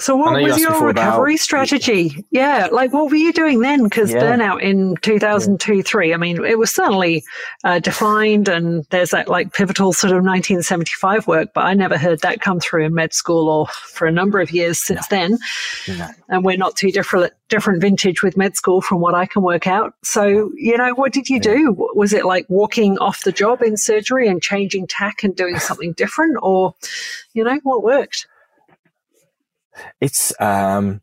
So, what was asked your before about- recovery strategy? Yeah, like what were you doing then? Because Yeah. burnout in 2002 3, I mean, it was certainly uh, defined, and there's that like pivotal sort of 1975 work, but I never heard that come through in med school or for a number of years since then. No. And we're not too different, different vintage with med school from what I can work out. So, you know, what did you do? Was it like walking off the job in surgery and changing tack and doing something different? Or, you know, what worked? It's um,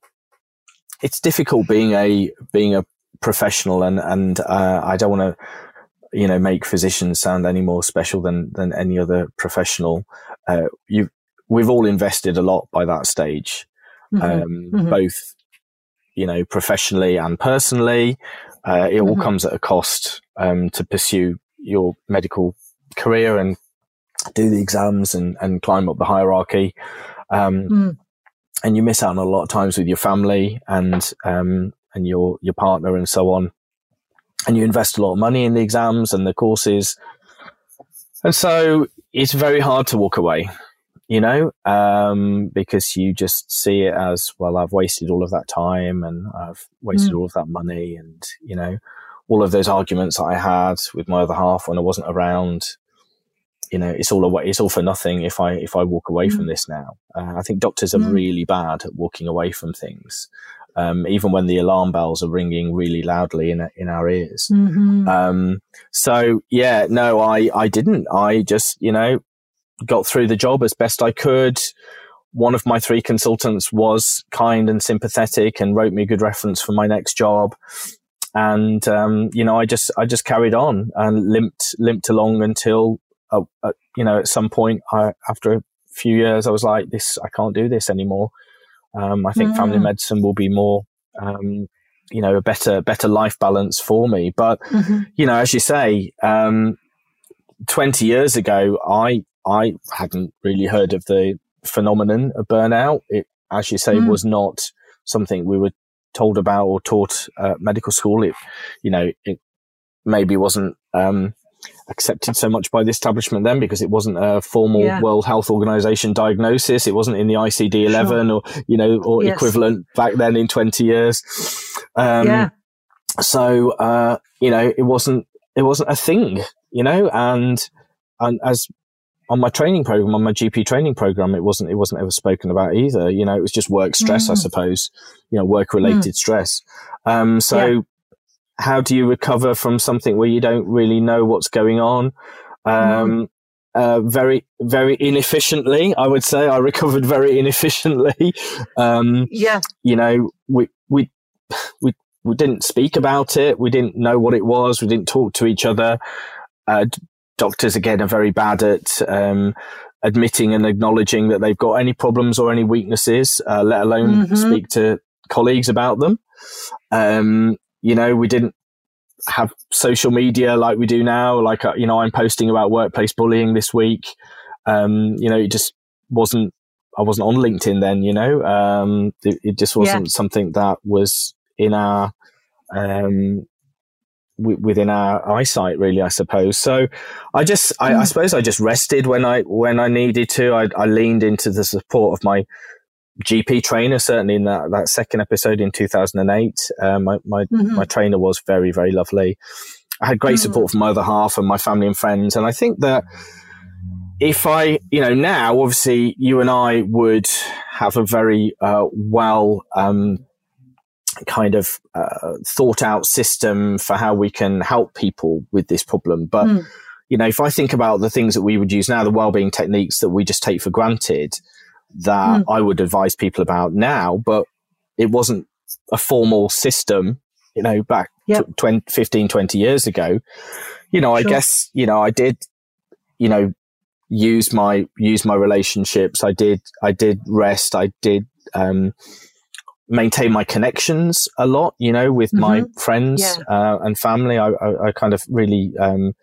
it's difficult being a being a professional, and and uh, I don't want to you know make physicians sound any more special than than any other professional. Uh, you we've all invested a lot by that stage, Mhm. um, Mhm. both you know professionally and personally. Uh, it all Mhm. comes at a cost um, to pursue your medical career and do the exams and, and climb up the hierarchy. Um, Mm. And you miss out on a lot of times with your family and um, and your your partner and so on, and you invest a lot of money in the exams and the courses, and so it's very hard to walk away, you know, um, because you just see it as well. I've wasted all of that time and I've wasted mm. all of that money, and you know, all of those arguments that I had with my other half when I wasn't around you know, it's all away, it's all for nothing if I if I walk away mm. from this now. Uh, I think doctors are mm. really bad at walking away from things, um, even when the alarm bells are ringing really loudly in in our ears. Mm-hmm. Um, so yeah, no, I I didn't. I just you know got through the job as best I could. One of my three consultants was kind and sympathetic and wrote me a good reference for my next job and um, you know, I just I just carried on and limped limped along until uh, uh, you know, at some point, I, after a few years, I was like, this, I can't do this anymore. Um, I think mm. family medicine will be more, um, you know, a better, better life balance for me. But, mm-hmm. you know, as you say, um, 20 years ago, I, I hadn't really heard of the phenomenon of burnout. It, as you say, mm. was not something we were told about or taught at medical school. It, you know, it maybe wasn't, um, accepted so much by the establishment then because it wasn't a formal yeah. World Health Organization diagnosis. It wasn't in the ICD 11 sure. or, you know, or yes. equivalent back then in 20 years. Um, yeah. So, uh, you know, it wasn't, it wasn't a thing, you know, and, and as on my training program, on my GP training program, it wasn't, it wasn't ever spoken about either. You know, it was just work stress, mm. I suppose, you know, work related mm. stress. Um, so, yeah how do you recover from something where you don't really know what's going on? Um, mm. uh, very, very inefficiently, I would say. I recovered very inefficiently. Um, yeah. You know, we, we, we, we didn't speak about it. We didn't know what it was. We didn't talk to each other. Uh, doctors, again, are very bad at, um, admitting and acknowledging that they've got any problems or any weaknesses, uh, let alone mm-hmm. speak to colleagues about them. Um, you know, we didn't have social media like we do now. Like, uh, you know, I'm posting about workplace bullying this week. Um, you know, it just wasn't, I wasn't on LinkedIn then, you know, um, it, it, just wasn't yeah. something that was in our, um, w- within our eyesight, really, I suppose. So I just, I, I, hmm. suppose I just rested when I, when I needed to. I, I leaned into the support of my GP trainer, certainly in that, that second episode in 2008. Uh, my, my, mm-hmm. my trainer was very, very lovely. I had great mm-hmm. support from my other half and my family and friends. And I think that if I, you know, now obviously you and I would have a very uh, well um, kind of uh, thought out system for how we can help people with this problem. But, mm. you know, if I think about the things that we would use now, the well-being techniques that we just take for granted, that mm. I would advise people about now, but it wasn't a formal system, you know, back yep. 20, 15, 20 years ago. You know, sure. I guess, you know, I did, you know, use my, use my relationships. I did, I did rest. I did, um, maintain my connections a lot, you know, with mm-hmm. my friends yeah. uh, and family. I, I, I, kind of really um,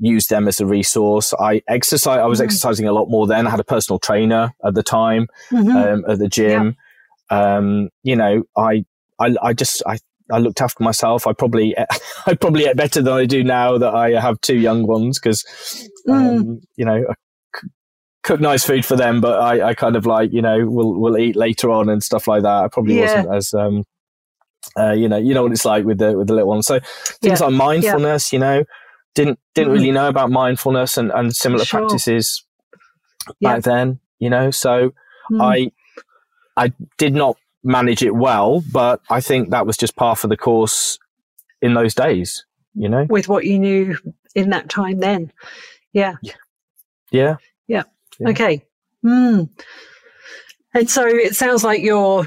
use them as a resource. I exercise. I was mm-hmm. exercising a lot more then. I had a personal trainer at the time mm-hmm. um, at the gym. Um, you know, I, I, I just, I, I looked after myself. I probably, I probably ate better than I do now that I have two young ones because, um, mm. you know, I c- cook nice food for them, but I, I kind of like, you know, we'll, we'll eat later on and stuff like that. I probably yeah. wasn't as, um, uh, you know, you know what it's like with the with the little ones. So things yeah. like mindfulness, yeah. you know, didn't didn't really know about mindfulness and, and similar sure. practices yeah. back then, you know. So mm. I I did not manage it well, but I think that was just par for the course in those days, you know. With what you knew in that time then. Yeah. Yeah. Yeah. yeah. Okay. Mm. And so it sounds like you're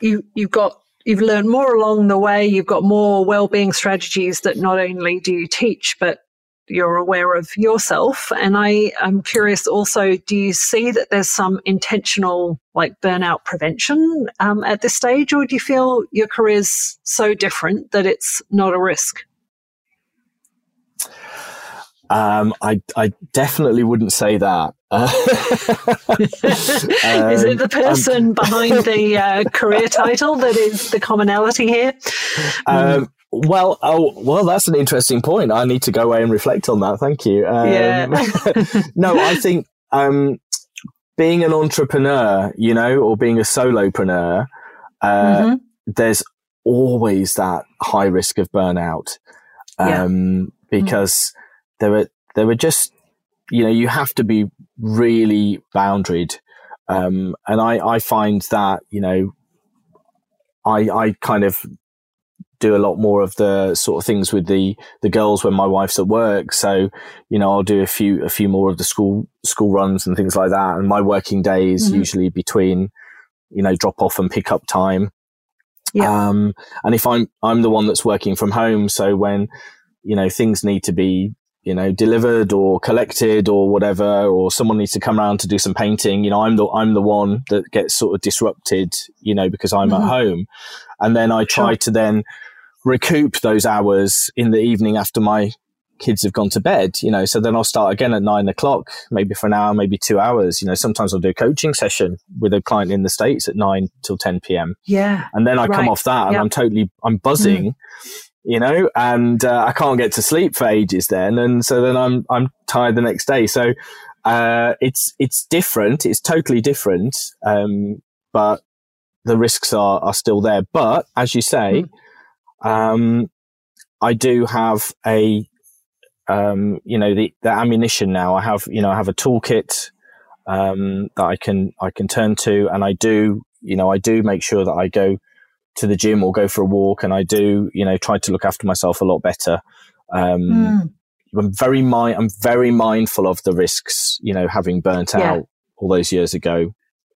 you you've got you've learned more along the way. You've got more well-being strategies that not only do you teach, but you're aware of yourself. And I am curious also, do you see that there's some intentional like burnout prevention um, at this stage, or do you feel your career's so different that it's not a risk? Um, I I definitely wouldn't say that. um, is it the person behind the uh, career title that is the commonality here? Um, well, oh, well, that's an interesting point. I need to go away and reflect on that. Thank you. Um, yeah. no, I think um, being an entrepreneur, you know, or being a solopreneur, uh, mm-hmm. there's always that high risk of burnout um, yeah. Mm-hmm. because mm-hmm. There are there are just you know you have to be really boundaried, um, and I I find that you know I I kind of do a lot more of the sort of things with the the girls when my wife's at work. So, you know, I'll do a few a few more of the school school runs and things like that. And my working day is mm-hmm. usually between, you know, drop off and pick up time. Yeah. Um, and if I'm I'm the one that's working from home, so when you know things need to be you know delivered or collected or whatever, or someone needs to come around to do some painting, you know, I'm the I'm the one that gets sort of disrupted, you know, because I'm mm-hmm. at home, and then I try sure. to then recoup those hours in the evening after my kids have gone to bed, you know, so then I'll start again at nine o'clock, maybe for an hour, maybe two hours. You know, sometimes I'll do a coaching session with a client in the States at nine till 10 p.m. Yeah. And then I right. come off that and I'm totally, I'm buzzing, mm. You know, and uh, I can't get to sleep for ages then. And so then I'm, I'm tired the next day. So, uh, it's, it's different. It's totally different. Um, but the risks are, are still there. But as you say, mm um, I do have a, um, you know, the, the ammunition now. I have, you know, I have a toolkit, um, that I can, I can turn to. And I do, you know, I do make sure that I go to the gym or go for a walk and I do, you know, try to look after myself a lot better. Um, mm. I'm very mi- I'm very mindful of the risks, you know, having burnt yeah. out all those years ago.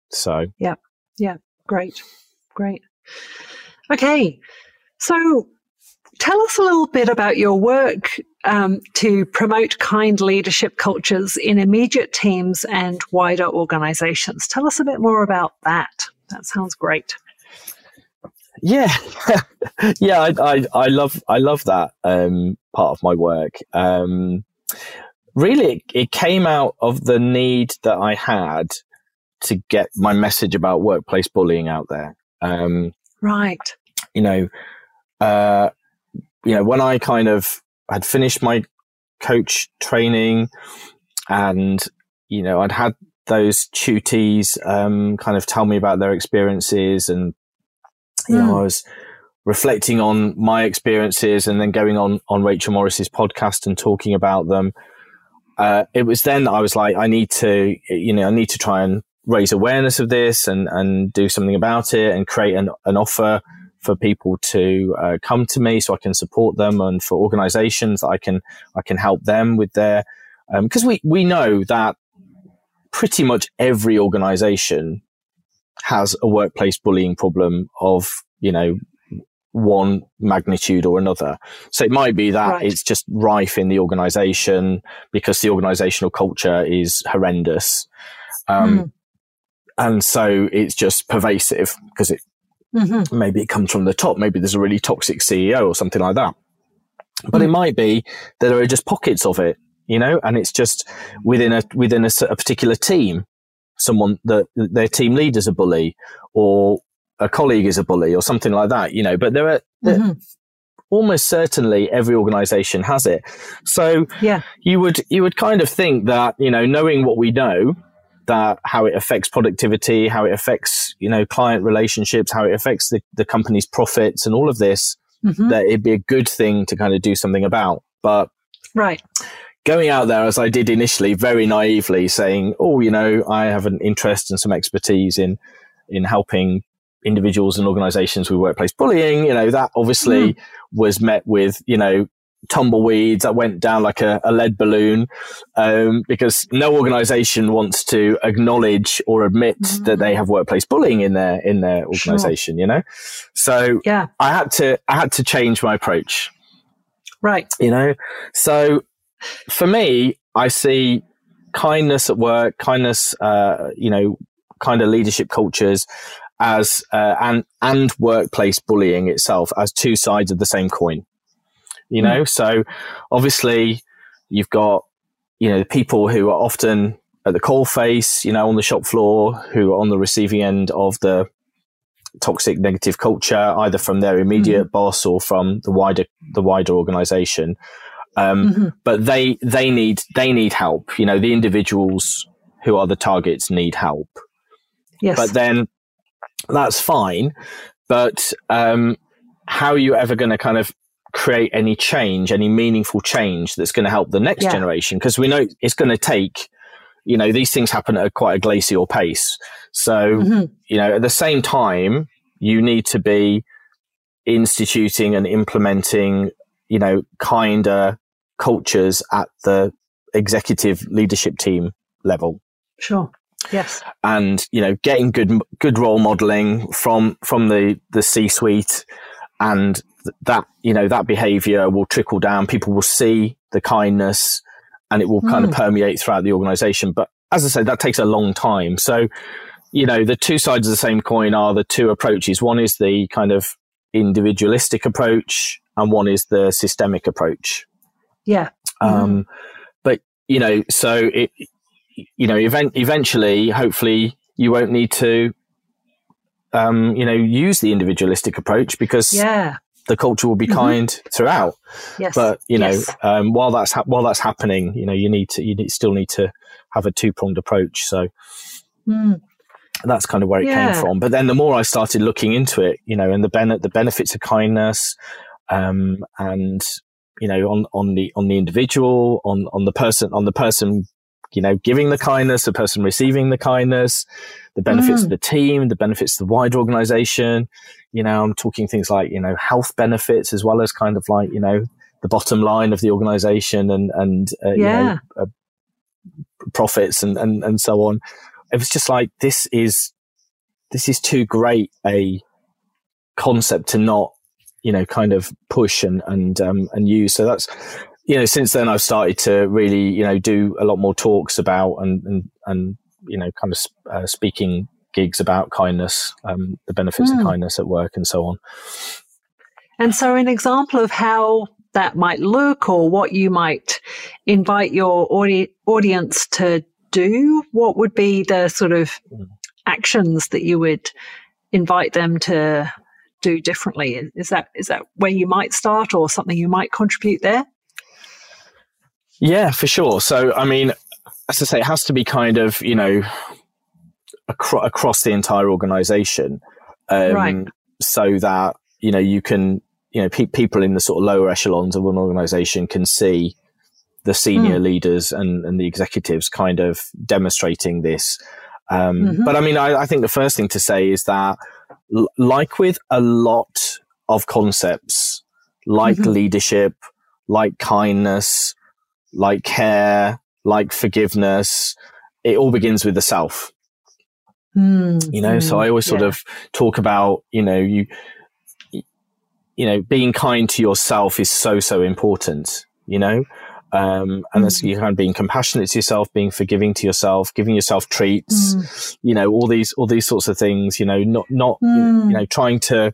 So, yeah. Yeah. Great. Great. Okay. So, tell us a little bit about your work um, to promote kind leadership cultures in immediate teams and wider organizations. Tell us a bit more about that. That sounds great. Yeah, yeah, I, I, I, love I love that um, part of my work. Um, really, it, it came out of the need that I had to get my message about workplace bullying out there. Um, right. You know, uh, you know, when I kind of had finished my coach training and, you know, I'd had those tutees, um, kind of tell me about their experiences and, you mm. know, hmm. I was reflecting on my experiences and then going on, on Rachel Morris's podcast and talking about them. Uh, it was then that I was like, I need to, you know, I need to try and raise awareness of this and, and do something about it and create an, an offer for people to uh, come to me so I can support them and for organizations that I can, I can help them with their, because um, we, we know that pretty much every organization has a workplace bullying problem of, you know, one magnitude or another. So it might be that right. it's just rife in the organization because the organizational culture is horrendous. Um, mm. And so it's just pervasive because it Mm-hmm. Maybe it comes from the top. Maybe there's a really toxic CEO or something like that. But mm-hmm. it mm. might be that there are just pockets of it, you know, and it's just within a within a, a particular team, someone that their team leader is a bully, or a colleague is a bully, or something like that, you know. But there are mm-hmm. almost certainly every organization has it. So yeah, you would you would kind of think that you know, knowing what we know, that, how it affects productivity, how it affects, you know, client relationships, how it affects the, the company's profits and all of this, mm-hmm. that it'd be a good thing to kind of do something about. But right. Going out there as I did initially, very naively saying, Oh, you know, I have an interest and some expertise in, in helping individuals and organizations with workplace bullying, you know, that obviously mm. was met with, you know, tumbleweeds that went down like a, a lead balloon um, because no organization wants to acknowledge or admit mm-hmm. that they have workplace bullying in their in their organization sure. you know so yeah i had to i had to change my approach right you know so for me i see kindness at work kindness uh, you know kind of leadership cultures as uh, and and workplace bullying itself as two sides of the same coin you know? Mm. So obviously, You've got, you know, people who are often at the coal face, you know, on the shop floor, who are on the receiving end of the toxic negative culture, either from their immediate mm-hmm. boss or from the wider the wider organization. Um, mm-hmm. But they they need they need help. You know, the individuals who are the targets need help. Yes. But then that's fine. But um, how are you ever going to kind of create any change, any meaningful change that's going to help the next yeah. generation? Because we know it's going to take, you know, these things happen at a, quite a glacial pace. So, mm-hmm. you know, at the same time, you need to be instituting and implementing, you know, kinder cultures at the executive leadership team level. Sure. Yes. And, you know, getting good, good role modeling from, from the, the C suite and that, you know, that behavior will trickle down. People will see the kindness and it will kind mm. of permeate throughout the organization. But as I said, that takes a long time. So, you know, the two sides of the same coin are the two approaches. One is the kind of individualistic approach and one is the systemic approach. Yeah. Um, mm. but you know, so it, you know, event, eventually, hopefully, you won't need to, um, you know, use the individualistic approach because yeah. the culture will be mm-hmm. kind throughout. Yes. But you know, yes. um, while that's ha- while that's happening, you know, you need to you need, still need to have a two pronged approach. So. Mm. That's kind of where it yeah. came from. But then the more I started looking into it, you know, and the ben- the benefits of kindness, um, and you know, on, on the, on the individual, on, on the person, on the person you know, giving the kindness, the person receiving the kindness, the benefits mm. of the team, the benefits of the wider organization. You know, I'm talking things like, you know, health benefits as well as kind of like, you know, the bottom line of the organization and, and, uh, yeah. you know, uh, profits and, and, and so on. It was just like, this is, this is too great a concept to not, you know, kind of push and, and, um, and use. So that's, you know, since then I've started to really, you know, do a lot more talks about and, and, and, you know, kind of uh, speaking gigs about kindness, um, the benefits mm. of hmm. kindness at work and so on. And so an example of how that might look or what you might invite your audi- audience to do, what would be the sort of mm. actions that you would invite them to do differently? Is that, is that where you might start or something you might contribute there? Yeah, for sure. So, I mean, as I say, it has to be kind of, you know, acro- across the entire organization. Um, right. So that, you know, you can, you know, pe- people in the sort of lower echelons of an organization can see the senior mm. leaders and, and the executives kind of demonstrating this. Um, mm-hmm. But I mean, I, I, think the first thing to say is that, l- like with a lot of concepts, like mm-hmm. leadership, like kindness, like care, like forgiveness. It all begins with the self. Mm, you know, so I always sort yeah. of talk about, you know, you, you know, being kind to yourself is so, so important, you know? Um, and mm. that's you kind of being compassionate to yourself, being forgiving to yourself, giving yourself treats, mm. you know, all these, all these sorts of things, you know, not, not, you mm. know, trying to,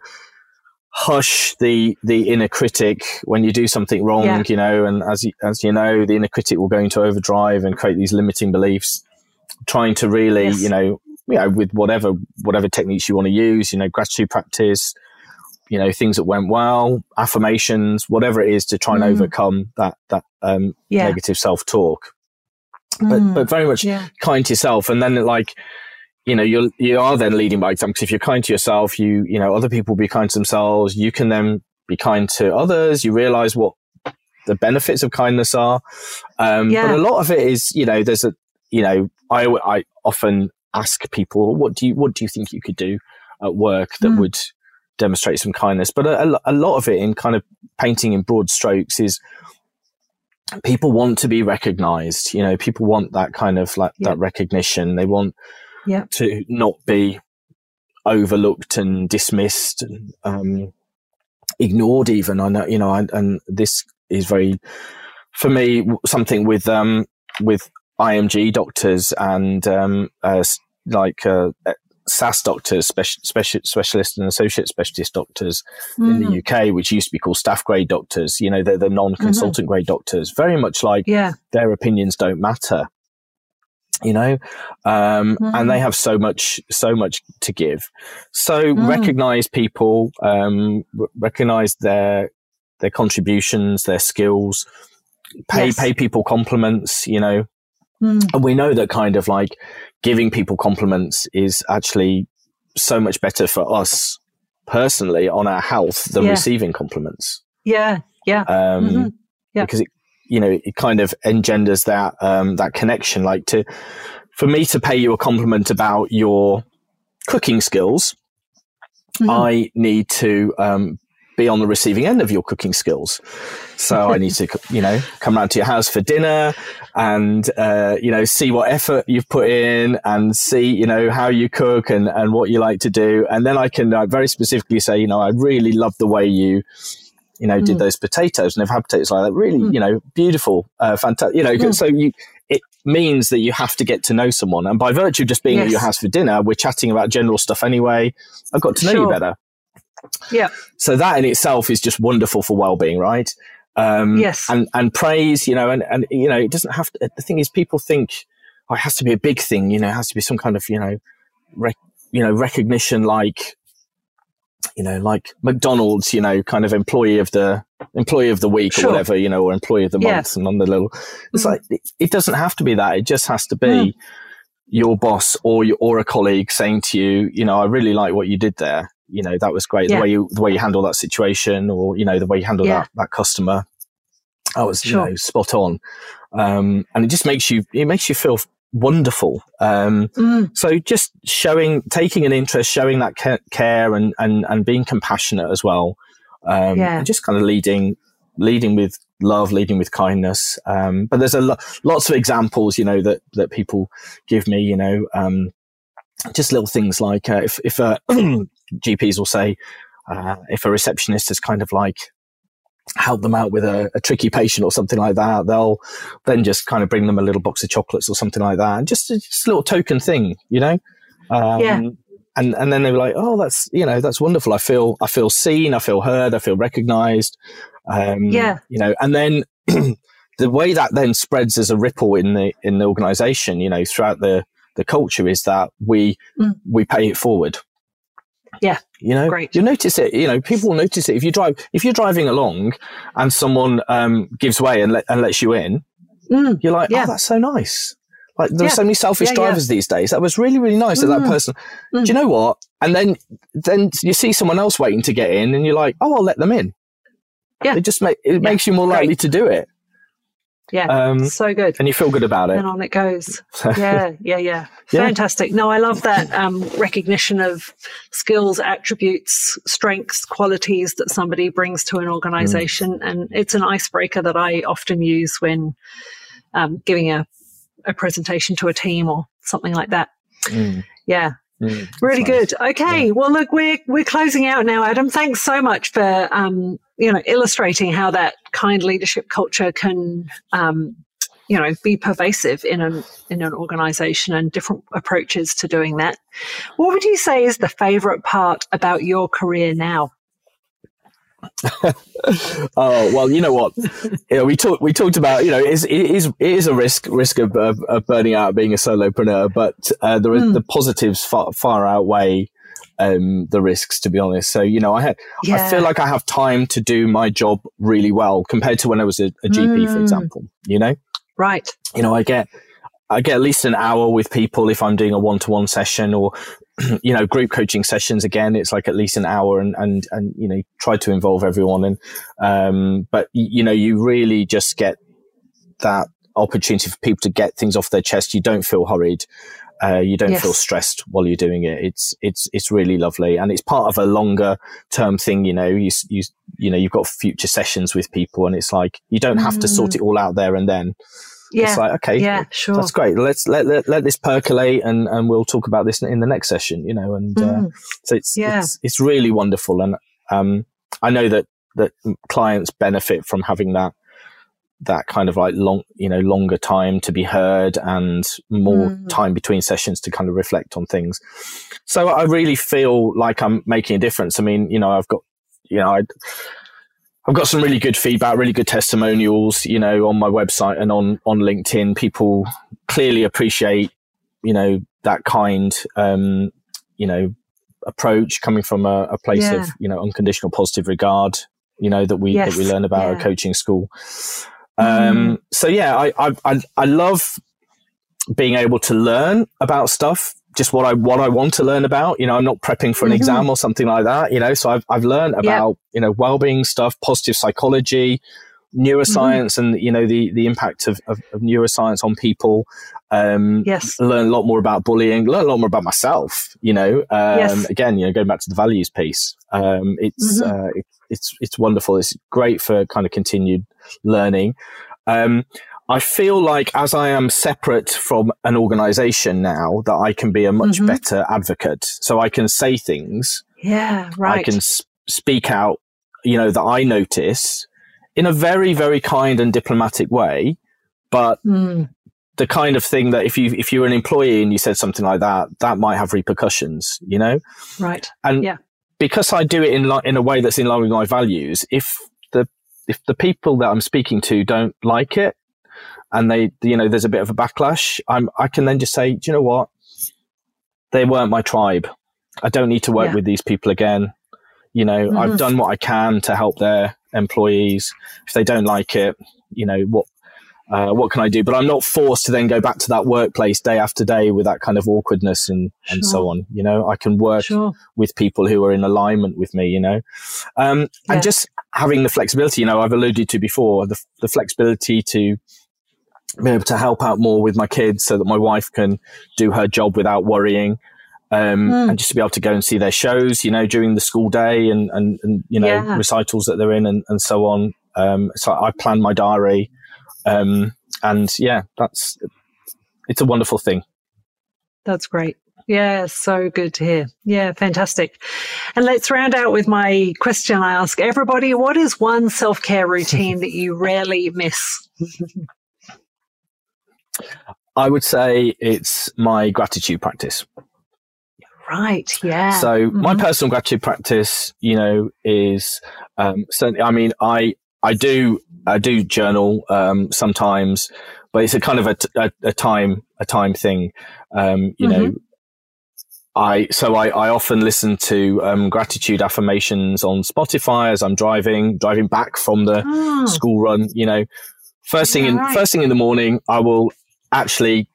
hush the the inner critic when you do something wrong yeah. you know and as you, as you know the inner critic will go into overdrive and create these limiting beliefs trying to really yes. you know you know with whatever whatever techniques you want to use you know gratitude practice you know things that went well affirmations whatever it is to try and mm. overcome that that um, yeah. negative self-talk mm. but but very much yeah. kind to yourself and then like you know, you're, you are then leading by example. Because if you're kind to yourself, you, you know, other people will be kind to themselves. You can then be kind to others. You realize what the benefits of kindness are. Um, yeah. but a lot of it is, you know, there's a, you know, I, I often ask people, what do you, what do you think you could do at work that mm. would demonstrate some kindness? But a, a lot of it in kind of painting in broad strokes is, people want to be recognized you know people want that kind of like yeah. that recognition they want yeah. to not be overlooked and dismissed and um, ignored even i know you know and, and, this is very for me something with um with img doctors and um uh, like uh, SAS doctors, special, special, specialist and associate specialist doctors mm. in the UK, which used to be called staff grade doctors. You know, they're the non-consultant mm-hmm. grade doctors. Very much like yeah. their opinions don't matter. You know, um, mm. and they have so much, so much to give. So mm. recognize people, um, recognize their their contributions, their skills, pay yes. pay people compliments. You know, Mm. And we know that kind of like giving people compliments is actually so much better for us personally on our health than yeah. receiving compliments. Yeah, yeah. Um, mm-hmm. yeah. Because it, you know, it kind of engenders that um, that connection. Like to, for me to pay you a compliment about your cooking skills, mm-hmm. I need to um, be on the receiving end of your cooking skills. So I need to, you know, come round to your house for dinner and, uh, you know, see what effort you've put in and see, you know, how you cook and, and what you like to do. And then I can uh, very specifically say, you know, I really love the way you, you know, mm. did those potatoes and I've had potatoes like that. Really, mm. you know, beautiful, uh, fantastic, you know, mm. so you, it means that you have to get to know someone. And by virtue of just being yes. at your house for dinner, we're chatting about general stuff anyway. I've got to know sure. you better. Yeah. So that in itself is just wonderful for well-being, right? Um, yes. And and praise, you know, and and you know, it doesn't have to. The thing is, people think oh, it has to be a big thing, you know, it has to be some kind of you know, rec, you know, recognition like. You know, like McDonald's, you know, kind of employee of the employee of the week sure. or whatever, you know, or employee of the month, and on the little. It's mm. like it, it, doesn't have to be that. It just has to be. Mm your boss or your, or a colleague saying to you, you know, I really like what you did there you know that was great yeah. the way you the way you handle that situation or you know the way you handle yeah. that that customer that was sure. you know spot on um, and it just makes you it makes you feel wonderful um, mm. so just showing taking an interest showing that care and and and being compassionate as well um, yeah. and just kind of leading leading with love leading with kindness um, but there's a lo- lots of examples you know that that people give me you know um, just little things like uh, if if uh, GPs will say uh, if a receptionist is kind of like help them out with a, a, tricky patient or something like that, they'll then just kind of bring them a little box of chocolates or something like that, and just, just a little token thing, you know. Um, yeah. And and then they were like, oh, that's you know that's wonderful. I feel I feel seen. I feel heard. I feel recognised. Um, yeah. You know, and then. the way that then spreads as a ripple in the in the organization, you know, throughout the the culture is that we mm. we pay it forward. Yeah. You know, Great. you notice it, you know, people notice it. If you drive, if you're driving along and someone, um, gives way and, let, and lets you in, mm, you're like, oh, yeah. oh, that's so nice. Like there yeah. are so many selfish yeah, drivers these days. That was really, really nice mm. that that person, mm. do you know what? And then, then you see someone else waiting to get in and you're like, oh, I'll let them in. Yeah. It just make, it makes you more likely Great. to do it. Yeah, um, so good. And you feel good about it. And on it goes. yeah, yeah, yeah, yeah. Fantastic. No, I love that um, recognition of skills, attributes, strengths, qualities that somebody brings to an organization. Mm. And it's an icebreaker that I often use when um, giving a, a presentation to a team or something like that. Mm. Yeah, Mm, really good. Okay. Yeah. Well, look, we're, we're closing out now, Adam. Thanks so much for, um, you know, illustrating how that kind leadership culture can, um, you know, be pervasive in an, in an organization and different approaches to doing that. What would you say is the favorite part about your career now? oh well, you know what? you know, we talked we talked about you know it is it is, it is a risk risk of, of, of burning out being a solopreneur, but uh, there are, mm. the positives far, far outweigh um, the risks. To be honest, so you know I had yeah. I feel like I have time to do my job really well compared to when I was a, a GP, mm. for example. You know, right? You know I get I get at least an hour with people if I'm doing a one to one session or, you know, group coaching sessions. Again, it's like at least an hour and, and, and, you know, try to involve everyone. And, um, but you know, you really just get that opportunity for people to get things off their chest. You don't feel hurried. Uh, you don't yes. feel stressed while you're doing it. It's, it's, it's really lovely. And it's part of a longer term thing. You know, you, you, you know, you've got future sessions with people and it's like, you don't have mm. to sort mm. it all out there and then yeah. It's like, okay, yeah, sure. That's great. Let's let, let, let this percolate and, and we'll talk about this in the next session, you know, and, uh, mm. uh, so it's, yeah. it's, it's really wonderful. And, um, I know that, that clients benefit from having that, that kind of like long, you know, longer time to be heard and more mm. time between sessions to kind of reflect on things. So I really feel like I'm making a difference. I mean, you know, I've got, you know, I, I've got some really good feedback, really good testimonials, you know, on my website and on, on LinkedIn. People clearly appreciate, you know, that kind, um, you know, approach coming from a, a place yeah. of, you know, unconditional positive regard, you know, that we, yes. that we learn about yeah. at coaching school. Um, mm. so yeah, I, I, I, I love being able to learn about stuff just what I what I want to learn about. You know, I'm not prepping for an mm-hmm. exam or something like that. You know, so I've I've learned about you know well-being stuff, positive psychology, neuroscience, mm-hmm. and you know the the impact of, of, of neuroscience on people. Um, yes, learn a lot more about bullying. Learn a lot more about myself. You know, um, yes. again, you know, going back to the values piece. Um, it's mm-hmm. uh, it, it's it's wonderful. It's great for kind of continued learning. Um, I feel like as I am separate from an organization now, that I can be a much mm-hmm. better advocate. So I can say things. Yeah, right. I can speak out, you know, that I notice in a very, very kind and diplomatic way. But mm. the kind of thing that if you, if you're an employee and you said something like that, that might have repercussions, you know? Right. And yeah. because I do it in, li- in a way that's in line with my values, if if the people that I'm speaking to don't like it, and they, you know, there's a bit of a backlash, I'm, I can then just say, do you know what? They weren't my tribe. I don't need to work yeah. with these people again. You know, mm-hmm. I've done what I can to help their employees. If they don't like it, you know, what, uh, what can I do? But I'm not forced to then go back to that workplace day after day with that kind of awkwardness and, sure. and so on. You know, I can work sure. with people who are in alignment with me, you know, um, and just having the flexibility, you know, I've alluded to before the, the flexibility to be able to help out more with my kids so that my wife can do her job without worrying. Um, mm. and just to be able to go and see their shows, you know, during the school day and, and, and you know, yeah. recitals that they're in and, and so on. Um, so I plan my diary. Um, and yeah, that's, it's a wonderful thing. That's great. Yeah, so good to hear. Yeah, fantastic. And let's round out with my question I ask everybody. What is one self care routine that you rarely miss? I would say it's my gratitude practice. Right. Yeah. So mm-hmm. my personal gratitude practice, you know, is um, certainly. I mean, I I do I do journal um, sometimes, but it's a kind of a, a, a time a time thing. Um, you mm-hmm. know, I so I, I often listen to um, gratitude affirmations on Spotify as I'm driving driving back from the oh. school run. You know, first thing yeah, in right. first thing in the morning, I will actually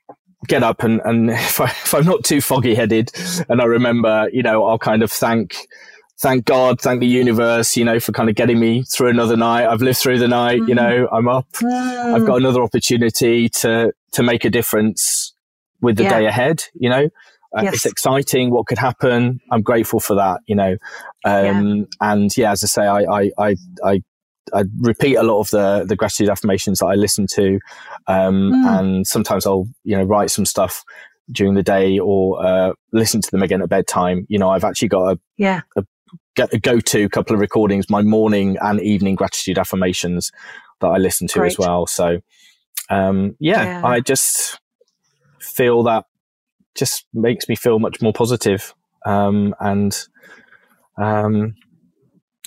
get up and, and if, I, if I'm not too foggy headed and I remember, you know, I'll kind of thank, thank God, thank the universe, you know, for kind of getting me through another night. I've lived through the night, mm. you know, I'm up. Mm. I've got another opportunity to, to make a difference with the yeah. day ahead, you know. Uh, yes. It's exciting. What could happen? I'm grateful for that, you know. Um, yeah. and yeah, as I say, I, I, I, I I repeat a lot of the the gratitude affirmations that I listen to, um, mm. and sometimes I'll you know write some stuff during the day or uh, listen to them again at bedtime. You know, I've actually got a yeah a, go to couple of recordings, my morning and evening gratitude affirmations that I listen to Great. as well. So, um, yeah, yeah, I just feel that just makes me feel much more positive, um, and um,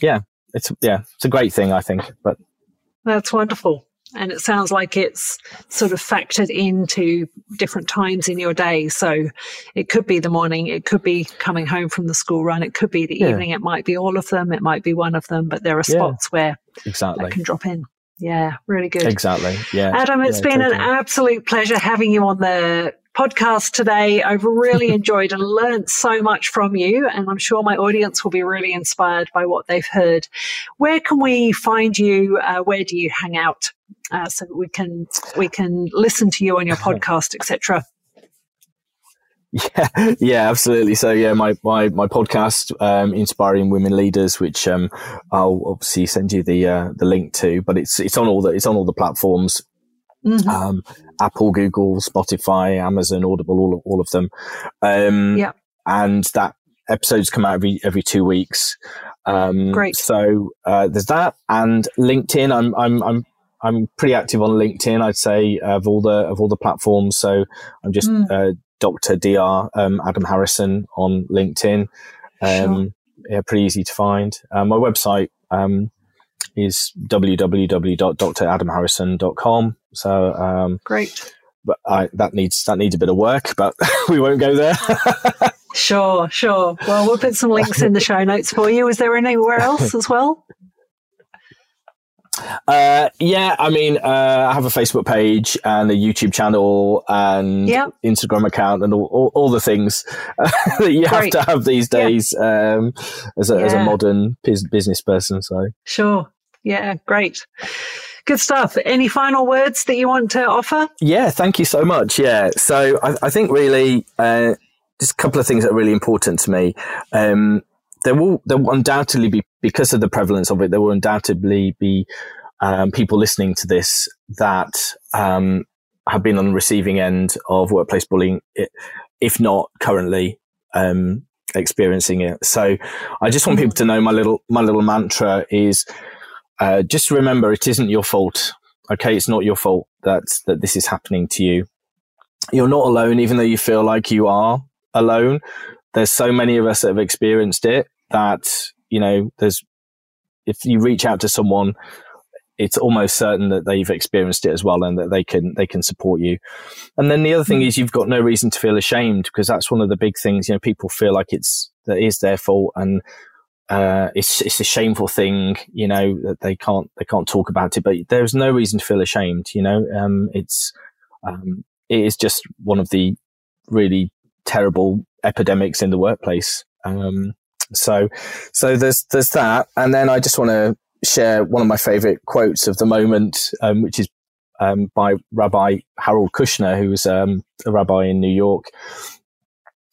yeah, it's yeah, it's a great thing, I think. But that's wonderful. And it sounds like it's sort of factored into different times in your day. So it could be the morning, it could be coming home from the school run, it could be the yeah. evening, it might be all of them, it might be one of them, but there are spots yeah. where exactly that can drop in. Yeah, really good. Exactly. Yeah. Adam, it's yeah, been totally. an absolute pleasure having you on the podcast today. I've really enjoyed and learned so much from you, and I'm sure my audience will be really inspired by what they've heard. Where can we find you? Uh, where do you hang out? Uh, so that we can we can listen to you on your podcast, etc. Yeah, yeah, absolutely. So yeah, my my my podcast, um, inspiring women leaders, which um, I'll obviously send you the uh, the link to, but it's it's on all the it's on all the platforms. Mm-hmm. Um, Apple, Google, Spotify, Amazon, Audible, all, all of them. Um, yeah. And that episodes come out every, every two weeks. Um, Great. So, uh, there's that and LinkedIn. I'm, I'm, I'm, I'm pretty active on LinkedIn. I'd say of all the of all the platforms. So I'm just mm. uh, Dr. Dr. Um, Adam Harrison on LinkedIn. Um, sure. Yeah, pretty easy to find. Uh, my website um, is www.dradamharrison.com. So um, great. But I, that needs that needs a bit of work, but we won't go there. sure, sure. Well, we'll put some links in the show notes for you. Is there anywhere else as well? Uh, yeah, I mean, uh, I have a Facebook page and a YouTube channel and yep. Instagram account and all, all, all the things that you Great. have to have these days yeah. um, as, a, yeah. as a modern business person. So sure, yeah, great. Good stuff. Any final words that you want to offer? Yeah, thank you so much. Yeah, so I, I think really uh, just a couple of things that are really important to me. Um, there will there will undoubtedly be because of the prevalence of it. There will undoubtedly be um, people listening to this that um, have been on the receiving end of workplace bullying, if not currently um, experiencing it. So I just want people to know my little my little mantra is uh, just remember it isn't your fault. Okay, it's not your fault that that this is happening to you. You're not alone, even though you feel like you are alone. There's so many of us that have experienced it that, you know, there's, if you reach out to someone, it's almost certain that they've experienced it as well and that they can, they can support you. And then the other thing hmm. is you've got no reason to feel ashamed because that's one of the big things, you know, people feel like it's, that is their fault and, uh, it's, it's a shameful thing, you know, that they can't, they can't talk about it, but there's no reason to feel ashamed, you know, um, it's, um, it is just one of the really terrible epidemics in the workplace. Um, so, so there's there's that, and then I just want to share one of my favorite quotes of the moment, um, which is um, by Rabbi Harold Kushner, who was um, a rabbi in New York,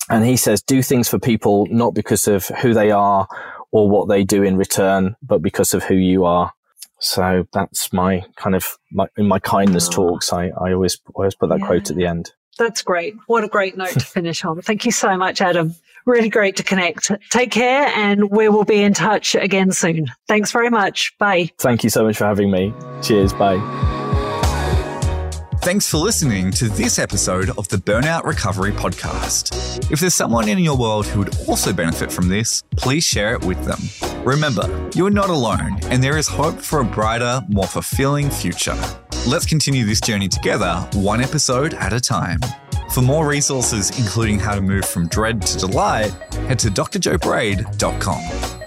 and he says, "Do things for people not because of who they are or what they do in return, but because of who you are." So that's my kind of my, in my kindness oh. talks. I, I always always put that yeah. quote at the end. That's great. What a great note to finish on. Thank you so much, Adam. Really great to connect. Take care and we will be in touch again soon. Thanks very much. Bye. Thank you so much for having me. Cheers. Bye. Thanks for listening to this episode of the Burnout Recovery Podcast. If there's someone in your world who would also benefit from this, please share it with them. Remember, you are not alone, and there is hope for a brighter, more fulfilling future. Let's continue this journey together, one episode at a time. For more resources, including how to move from dread to delight, head to drjobraid.com.